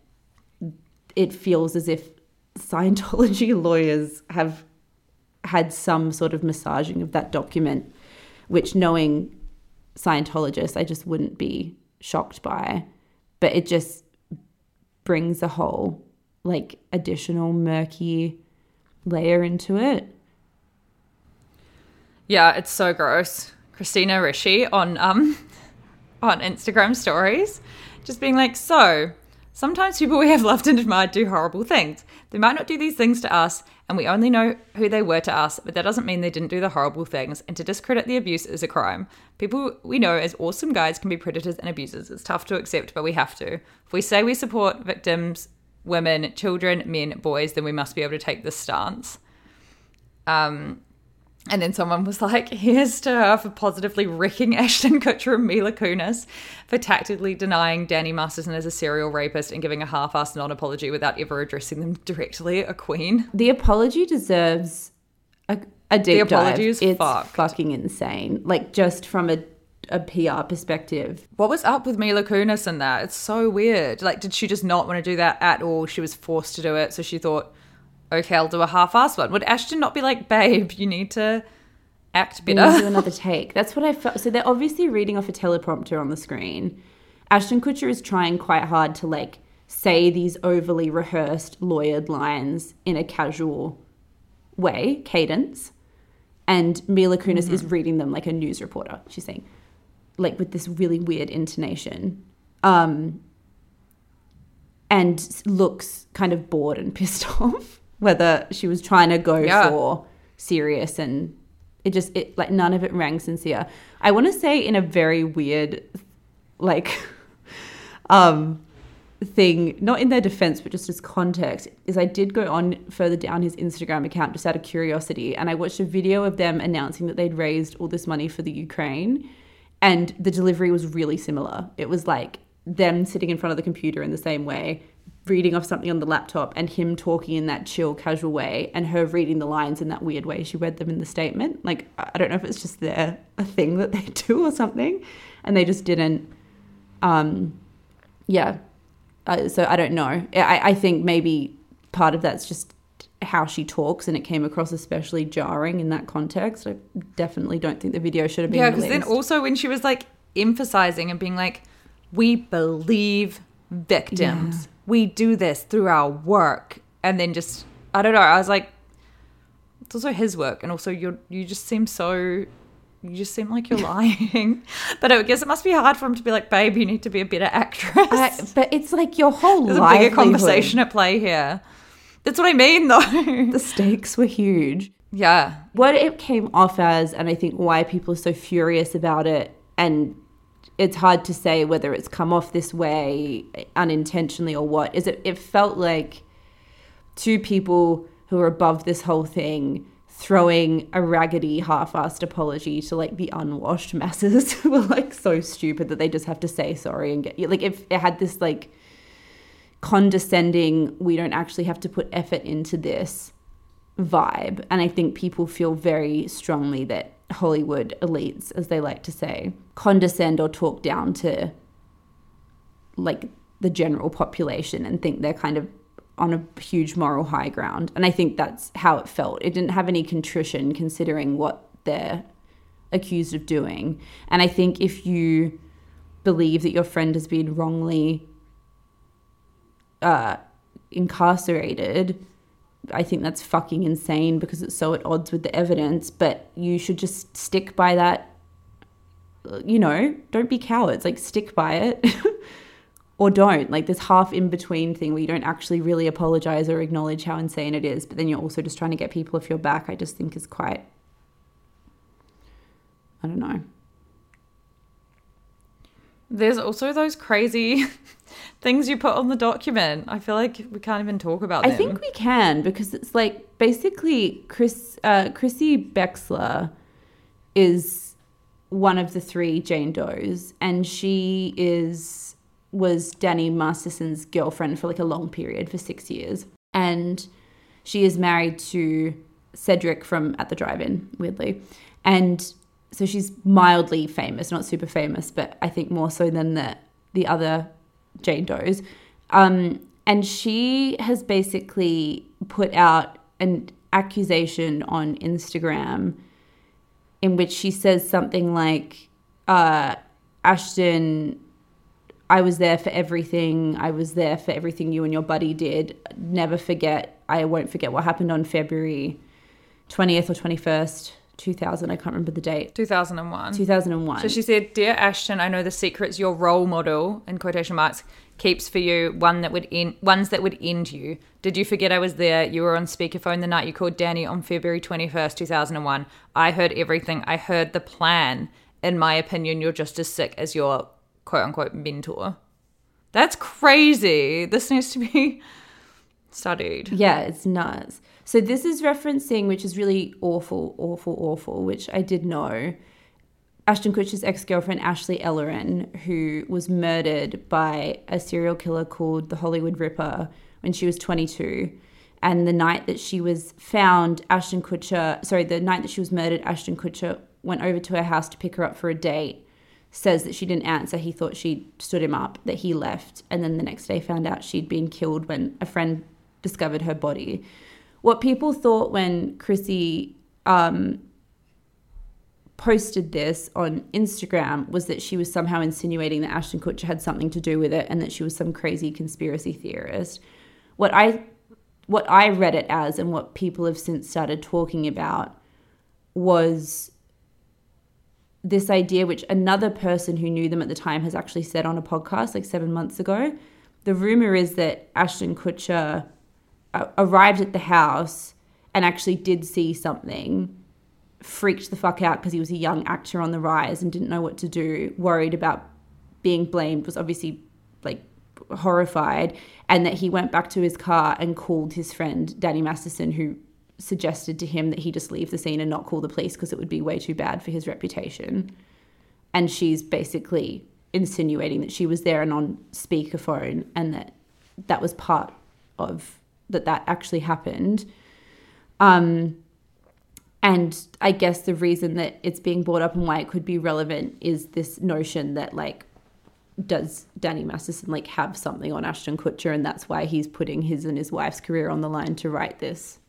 [SPEAKER 3] it feels as if Scientology [LAUGHS] lawyers have had some sort of massaging of that document, which knowing Scientologists, I just wouldn't be shocked by. But it just brings a whole like additional murky layer into it.
[SPEAKER 4] Yeah, it's so gross. Christina Ricci on um [LAUGHS] on Instagram stories, just being like, so sometimes people we have loved and admired do horrible things. They might not do these things to us, and we only know who they were to us, but that doesn't mean they didn't do the horrible things. And to discredit the abuse is a crime. People we know as awesome guys can be predators and abusers. It's tough to accept, but we have to. If we say we support victims, women, children, men, boys, then we must be able to take this stance. Um, and then someone was like, here's to her for positively wrecking [LAUGHS] Ashton Kutcher and Mila Kunis for tactically denying Danny Masterson as a serial rapist and giving a half-assed non-apology without ever addressing them directly, a queen.
[SPEAKER 3] The apology deserves a, a deep
[SPEAKER 4] apology
[SPEAKER 3] dive.
[SPEAKER 4] is
[SPEAKER 3] it's
[SPEAKER 4] fucked.
[SPEAKER 3] fucking insane. Like just from a a PR perspective.
[SPEAKER 4] What was up with Mila Kunis and that? It's so weird. Like, did she just not want to do that at all? She was forced to do it, so she thought, okay, I'll do a half-assed one. Would Ashton not be like, babe, you need to act
[SPEAKER 3] to do
[SPEAKER 4] better?
[SPEAKER 3] another take. That's what I felt. So they're obviously reading off a teleprompter on the screen. Ashton Kutcher is trying quite hard to like say these overly rehearsed, lawyered lines in a casual way, cadence. And Mila Kunis is reading them like a news reporter. She's saying, like with this really weird intonation. Um, and looks kind of bored and [LAUGHS] pissed off whether she was trying to go
[SPEAKER 4] Yeah.
[SPEAKER 3] for serious and it just it like none of it rang sincere i want to say in a very weird like [LAUGHS] um thing not in their defense but just as context is i did go on further down his instagram account just out of curiosity and i watched a video of them announcing that they'd raised all this money for the ukraine and the delivery was really similar it was like them sitting in front of the computer in the same way reading off something on the laptop and him talking in that chill casual way and her reading the lines in that weird way she read them in the statement. Like i don't know if it's just their a thing that they [LAUGHS] do or something and they just didn't um yeah. Uh, so i don't know. I, I think maybe part of that's just how she talks and it came across especially jarring in that context. I definitely don't think the video should have been
[SPEAKER 4] Yeah, because then also when she was like emphasizing and being like, we believe victims. We do this through our work. And then just, I don't know, I was like, it's also his work. And also, you're, you just seem so, you just seem like you're [LAUGHS] lying. but I guess it must be hard for him to be like, babe, you need to be a better actress.
[SPEAKER 3] I- but it's like your whole life.
[SPEAKER 4] There's a bigger conversation at play here. That's what I mean, though.
[SPEAKER 3] the stakes were huge
[SPEAKER 4] yeah.
[SPEAKER 3] what it came off as and i think why people are so furious about it and it's hard to say whether it's come off this way unintentionally or what. Is it? It felt like two people who are above this whole thing throwing a raggedy half-assed apology to like the unwashed masses [LAUGHS] who are like so stupid that they just have to say sorry and get like if it had this like condescending we don't actually have to put effort into this vibe and i think people feel very strongly that hollywood elites as they like to say condescend or talk down to like the general population and think they're kind of on a huge moral high ground. And I think that's how it felt. It didn't have any contrition considering what they're accused of doing. And I think if you believe that your friend has been wrongly uh, incarcerated, I think that's fucking insane because it's so at odds with the evidence. But you should just stick by that. You know, don't be cowards. Like, stick by it. [LAUGHS] or don't. Like this half in between thing where you don't actually really apologize or acknowledge how insane it is, but then you're also just trying to get people off your back, I just think is quite, I don't know.
[SPEAKER 4] There's also those crazy [LAUGHS] things you put on the document. I feel like we can't even talk about that.
[SPEAKER 3] I
[SPEAKER 4] them.
[SPEAKER 3] think we can because it's like basically Chris uh, Chrissy Bixler is one of the three Jane Does, and she is was Danny Masterson's girlfriend for like a long period for six years. And she is married to Cedric from At the Drive In, weirdly. And so she's mildly famous, not super famous, but I think more so than the, the other Jane Does. Um, and she has basically put out an accusation on Instagram in which she says something like, uh, Ashton I was there for everything. I was there for everything you and your buddy did. Never forget. I won't forget what happened on February 20th or 21st, 2000. I can't remember the date.
[SPEAKER 4] 2001.
[SPEAKER 3] 2001.
[SPEAKER 4] So she said, Dear Ashton, I know the secrets your role model, in quotation marks, keeps for you, one that would end, ones that would end you. Did you forget I was there? You were on speakerphone the night you called Danny on February 21st, 2001. I heard everything. I heard the plan. In my opinion, you're just as sick as your quote unquote mentor. That's crazy. This needs to be studied.
[SPEAKER 3] Yeah, it's nuts. So this is referencing, which is really awful, awful, awful, which I did know. Ashton Kutcher's ex-girlfriend Ashley Ellerin, who was murdered by a serial killer called the Hollywood Ripper when she was 22. And the night that she was found, Ashton Kutcher, sorry, the night that she was murdered, Ashton Kutcher went over to her house to pick her up for a date says that she didn't answer. He thought she stood him up, that he left, and then the next day found out she'd been killed when a friend discovered her body. What people thought when Chrissy um, posted this on Instagram was that she was somehow insinuating that Ashton Kutcher had something to do with it and that she was some crazy conspiracy theorist. What I what I read it as and what people have since started talking about was this idea, which another person who knew them at the time has actually said on a podcast like seven months ago. The rumor is that Ashton Kutcher arrived at the house and actually did see something, freaked the fuck out because he was a young actor on the rise and didn't know what to do, worried about being blamed, was obviously like horrified, and that he went back to his car and called his friend Danny Masterson, who suggested to him that he just leave the scene and not call the police because it would be way too bad for his reputation. And she's basically insinuating that she was there and on speakerphone and that that was part of that that actually happened. Um, and I guess the reason that it's being brought up and why it could be relevant is this notion that like does Danny Masterson like have something on Ashton Kutcher and that's why he's putting his and his wife's career on the line to write this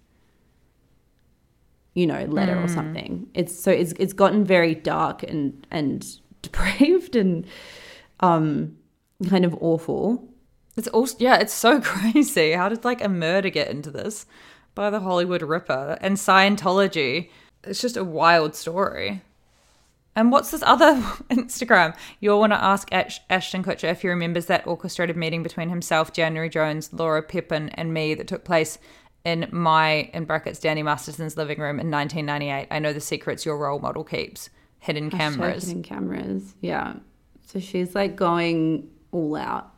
[SPEAKER 3] you know, letter mm. or something. It's so it's it's gotten very dark and and [LAUGHS] depraved and um kind of awful.
[SPEAKER 4] It's also yeah, it's so [LAUGHS] crazy. How did like a murder get into this by the Hollywood Ripper and Scientology? It's just a wild story. And what's this other [LAUGHS] Instagram? You'll want to ask Ash- Ashton Kutcher if he remembers that orchestrated meeting between himself, January Jones, Laura Prepon, and me that took place in my in brackets Danny Masterson's living room in 1998. I know the secrets your role model keeps. Hidden cameras.
[SPEAKER 3] Hidden cameras. Yeah. So she's like going all out.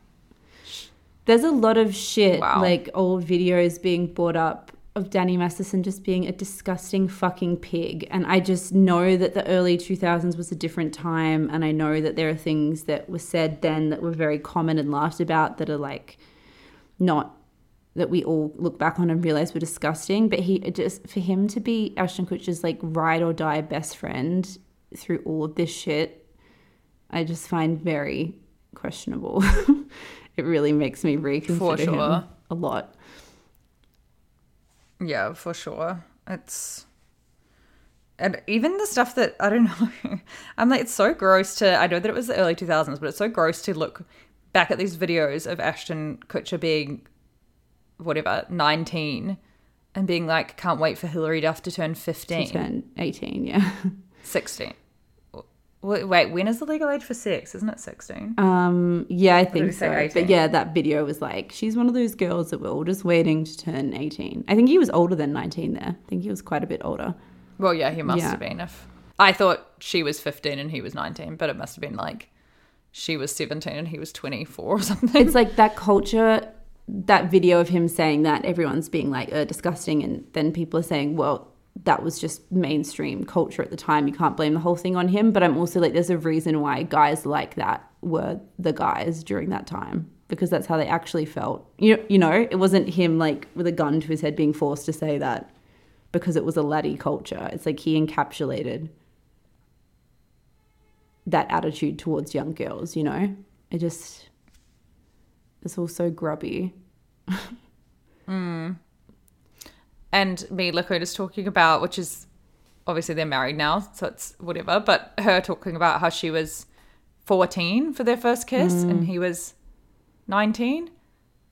[SPEAKER 3] There's a lot of shit,
[SPEAKER 4] Wow.
[SPEAKER 3] like old videos being brought up of Danny Masterson just being a disgusting fucking pig. And I just know that the early 2000s was a different time. And I know that there are things that were said then that were very common and laughed about that are like not that we all look back on and realize were disgusting. But he just for him to be Ashton Kutcher's like ride or die best friend through all of this shit, I just find very questionable. [LAUGHS] it really makes me reconsider him
[SPEAKER 4] sure.
[SPEAKER 3] a lot.
[SPEAKER 4] Yeah, for sure. It's and even the stuff that I don't [LAUGHS] know. I'm like, it's so gross to. I know that it was the early 2000s, but it's so gross to look back at these videos of Ashton Kutcher being whatever 19 and being like, can't wait for Hilary Duff to turn 15,
[SPEAKER 3] To turn 18, yeah. [LAUGHS]
[SPEAKER 4] 16. Wait, when is the legal age for sex? Isn't it 16?
[SPEAKER 3] Um, yeah, I think so.
[SPEAKER 4] 18?
[SPEAKER 3] But yeah, that video was like, she's one of those girls that we're all just waiting to turn 18. I think he was older than 19 there. I think he was quite a bit older.
[SPEAKER 4] Well, yeah, he must
[SPEAKER 3] Yeah.
[SPEAKER 4] have been. If I thought she was 15 and he was 19, but it must have been like she was 17 and he was 24 or [LAUGHS] something.
[SPEAKER 3] It's like that culture, that video of him saying that, everyone's being like, uh, disgusting. And then people are saying, well, that was just mainstream culture at the time. You can't blame the whole thing on him. But I'm also like, there's a reason why guys like that were the guys during that time because that's how they actually felt. You, you know, it wasn't him like with a gun to his head being forced to say that because it was a laddie culture. It's like he encapsulated that attitude towards young girls, you know? I just, it's all so grubby. [LAUGHS] Mm.
[SPEAKER 4] And Mila Kunis talking about, which is obviously they're married now, so it's whatever, but her talking about how she was 14 for their first kiss mm. and he was 19.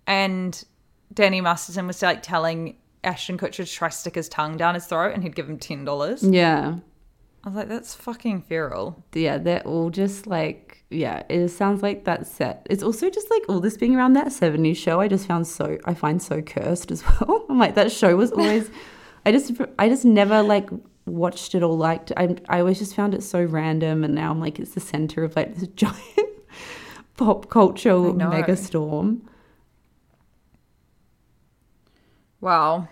[SPEAKER 4] And Danny Masterson was like telling Ashton Kutcher to try to stick his tongue down his throat and he'd give him $10.
[SPEAKER 3] Yeah.
[SPEAKER 4] I was like, that's fucking feral.
[SPEAKER 3] Yeah, they're all just like, yeah, it sounds like that set. It's also just like all this being around that 70s show, I just found so, I find so cursed as [LAUGHS] well. I'm like, that show was always, I just, I just never like watched it or liked I, I always just found it so random. And now I'm like, it's the center of like [LAUGHS] this giant pop culture
[SPEAKER 4] mega
[SPEAKER 3] storm.
[SPEAKER 4] Wow.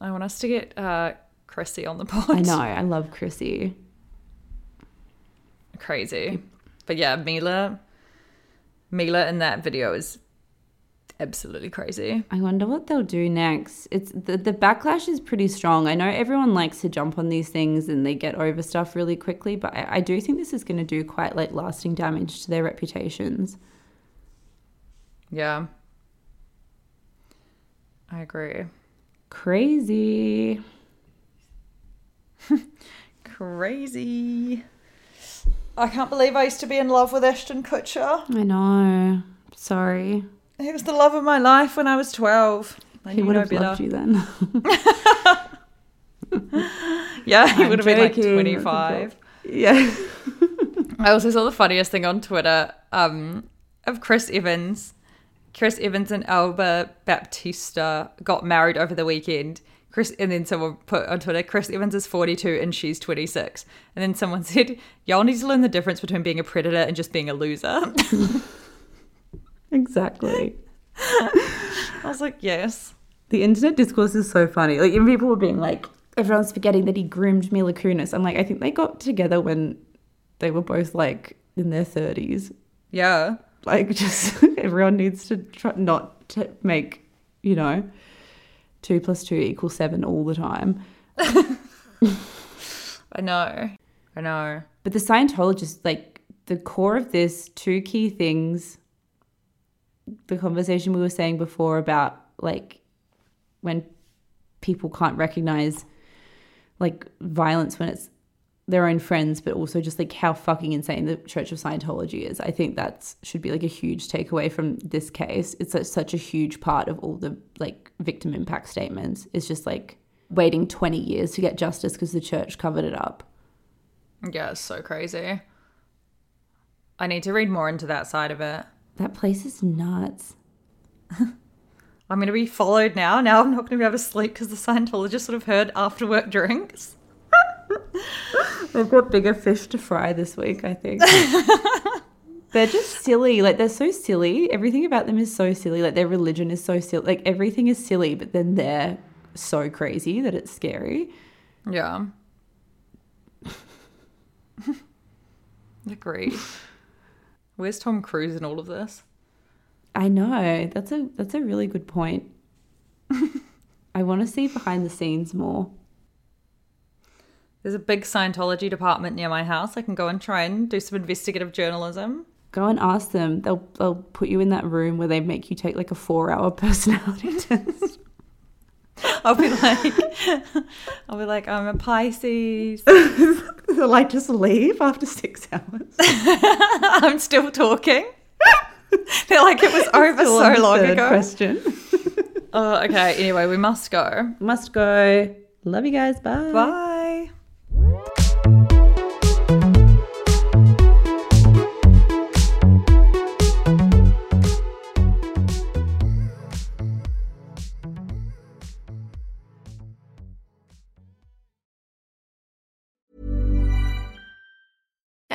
[SPEAKER 4] I want us to get uh, Chrissy on the [LAUGHS] pod.
[SPEAKER 3] I know, I love Chrissy.
[SPEAKER 4] Crazy. But yeah, Mila, Mila in that video is absolutely crazy.
[SPEAKER 3] I wonder what they'll do next. It's the, the backlash is pretty strong. I know everyone likes to jump on these things and they get over stuff really quickly, but I, I do think this is going to do quite like lasting damage to their reputations.
[SPEAKER 4] Yeah, I agree.
[SPEAKER 3] Crazy. [LAUGHS]
[SPEAKER 4] Crazy. I can't believe I used to be in love with Ashton Kutcher.
[SPEAKER 3] I know. Sorry.
[SPEAKER 4] He was the love of my life when I was 12. I
[SPEAKER 3] He would have loved you then. [LAUGHS]
[SPEAKER 4] Yeah, he would have been like 25.
[SPEAKER 3] yeah. [LAUGHS]
[SPEAKER 4] I also saw the funniest thing on Twitter um, of Chris Evans. Chris Evans and Alba Baptista got married over the weekend. Chris and then someone put on Twitter, Chris Evans is 42 and she's 26. And then someone [LAUGHS] said, Y'all need to learn the difference between being a predator and just being a loser. [LAUGHS]
[SPEAKER 3] Exactly. [LAUGHS]
[SPEAKER 4] I was like, Yes.
[SPEAKER 3] The internet discourse is so funny. Like, even people were being like, everyone's forgetting that he groomed Mila Kunis. I'm like, I think they got together when they were both like in their 30s.
[SPEAKER 4] Yeah.
[SPEAKER 3] Like, just everyone needs to try not to make, you know, two plus two equals seven all the time. [LAUGHS]
[SPEAKER 4] I know. I know.
[SPEAKER 3] But the Scientologists, like, the core of this, two key things the conversation we were saying before about, like, when people can't recognize, like, violence when it's their own friends, but also just like how fucking insane the Church of Scientology is. I think that should be like a huge takeaway from this case. It's such a huge part of all the like victim impact statements. It's just like waiting 20 years to get justice because the church covered it up.
[SPEAKER 4] Yeah, it's so crazy. I need to read more into that side of it.
[SPEAKER 3] That place is nuts. [LAUGHS]
[SPEAKER 4] I'm going to be followed now. Now I'm not going to be able to sleep because the Scientologist sort of heard after work drinks. [LAUGHS]
[SPEAKER 3] They've got bigger fish to fry this week, I think. [LAUGHS] They're just silly. Like they're so silly. Everything about them is so silly. Like their religion is so silly. Like everything is silly, but then they're so crazy that it's scary.
[SPEAKER 4] Yeah. [LAUGHS] Agree. Where's Tom Cruise in all of this?
[SPEAKER 3] I know. That's a that's a really good point. [LAUGHS] I want to see behind the scenes more.
[SPEAKER 4] There's a big Scientology department near my house. I can go and try and do some investigative journalism.
[SPEAKER 3] Go and ask them. They'll they'll put you in that room where they make you take like a four hour [LAUGHS] personality test.
[SPEAKER 4] I'll be like, [LAUGHS] I'll be like, I'm a Pisces. [LAUGHS]
[SPEAKER 3] They'll like just leave after six hours.
[SPEAKER 4] I'm still talking. They're like, it was over so long ago.
[SPEAKER 3] Question.
[SPEAKER 4] Oh, okay. Anyway, we must go.
[SPEAKER 3] Must go. Love you guys. Bye.
[SPEAKER 4] Bye.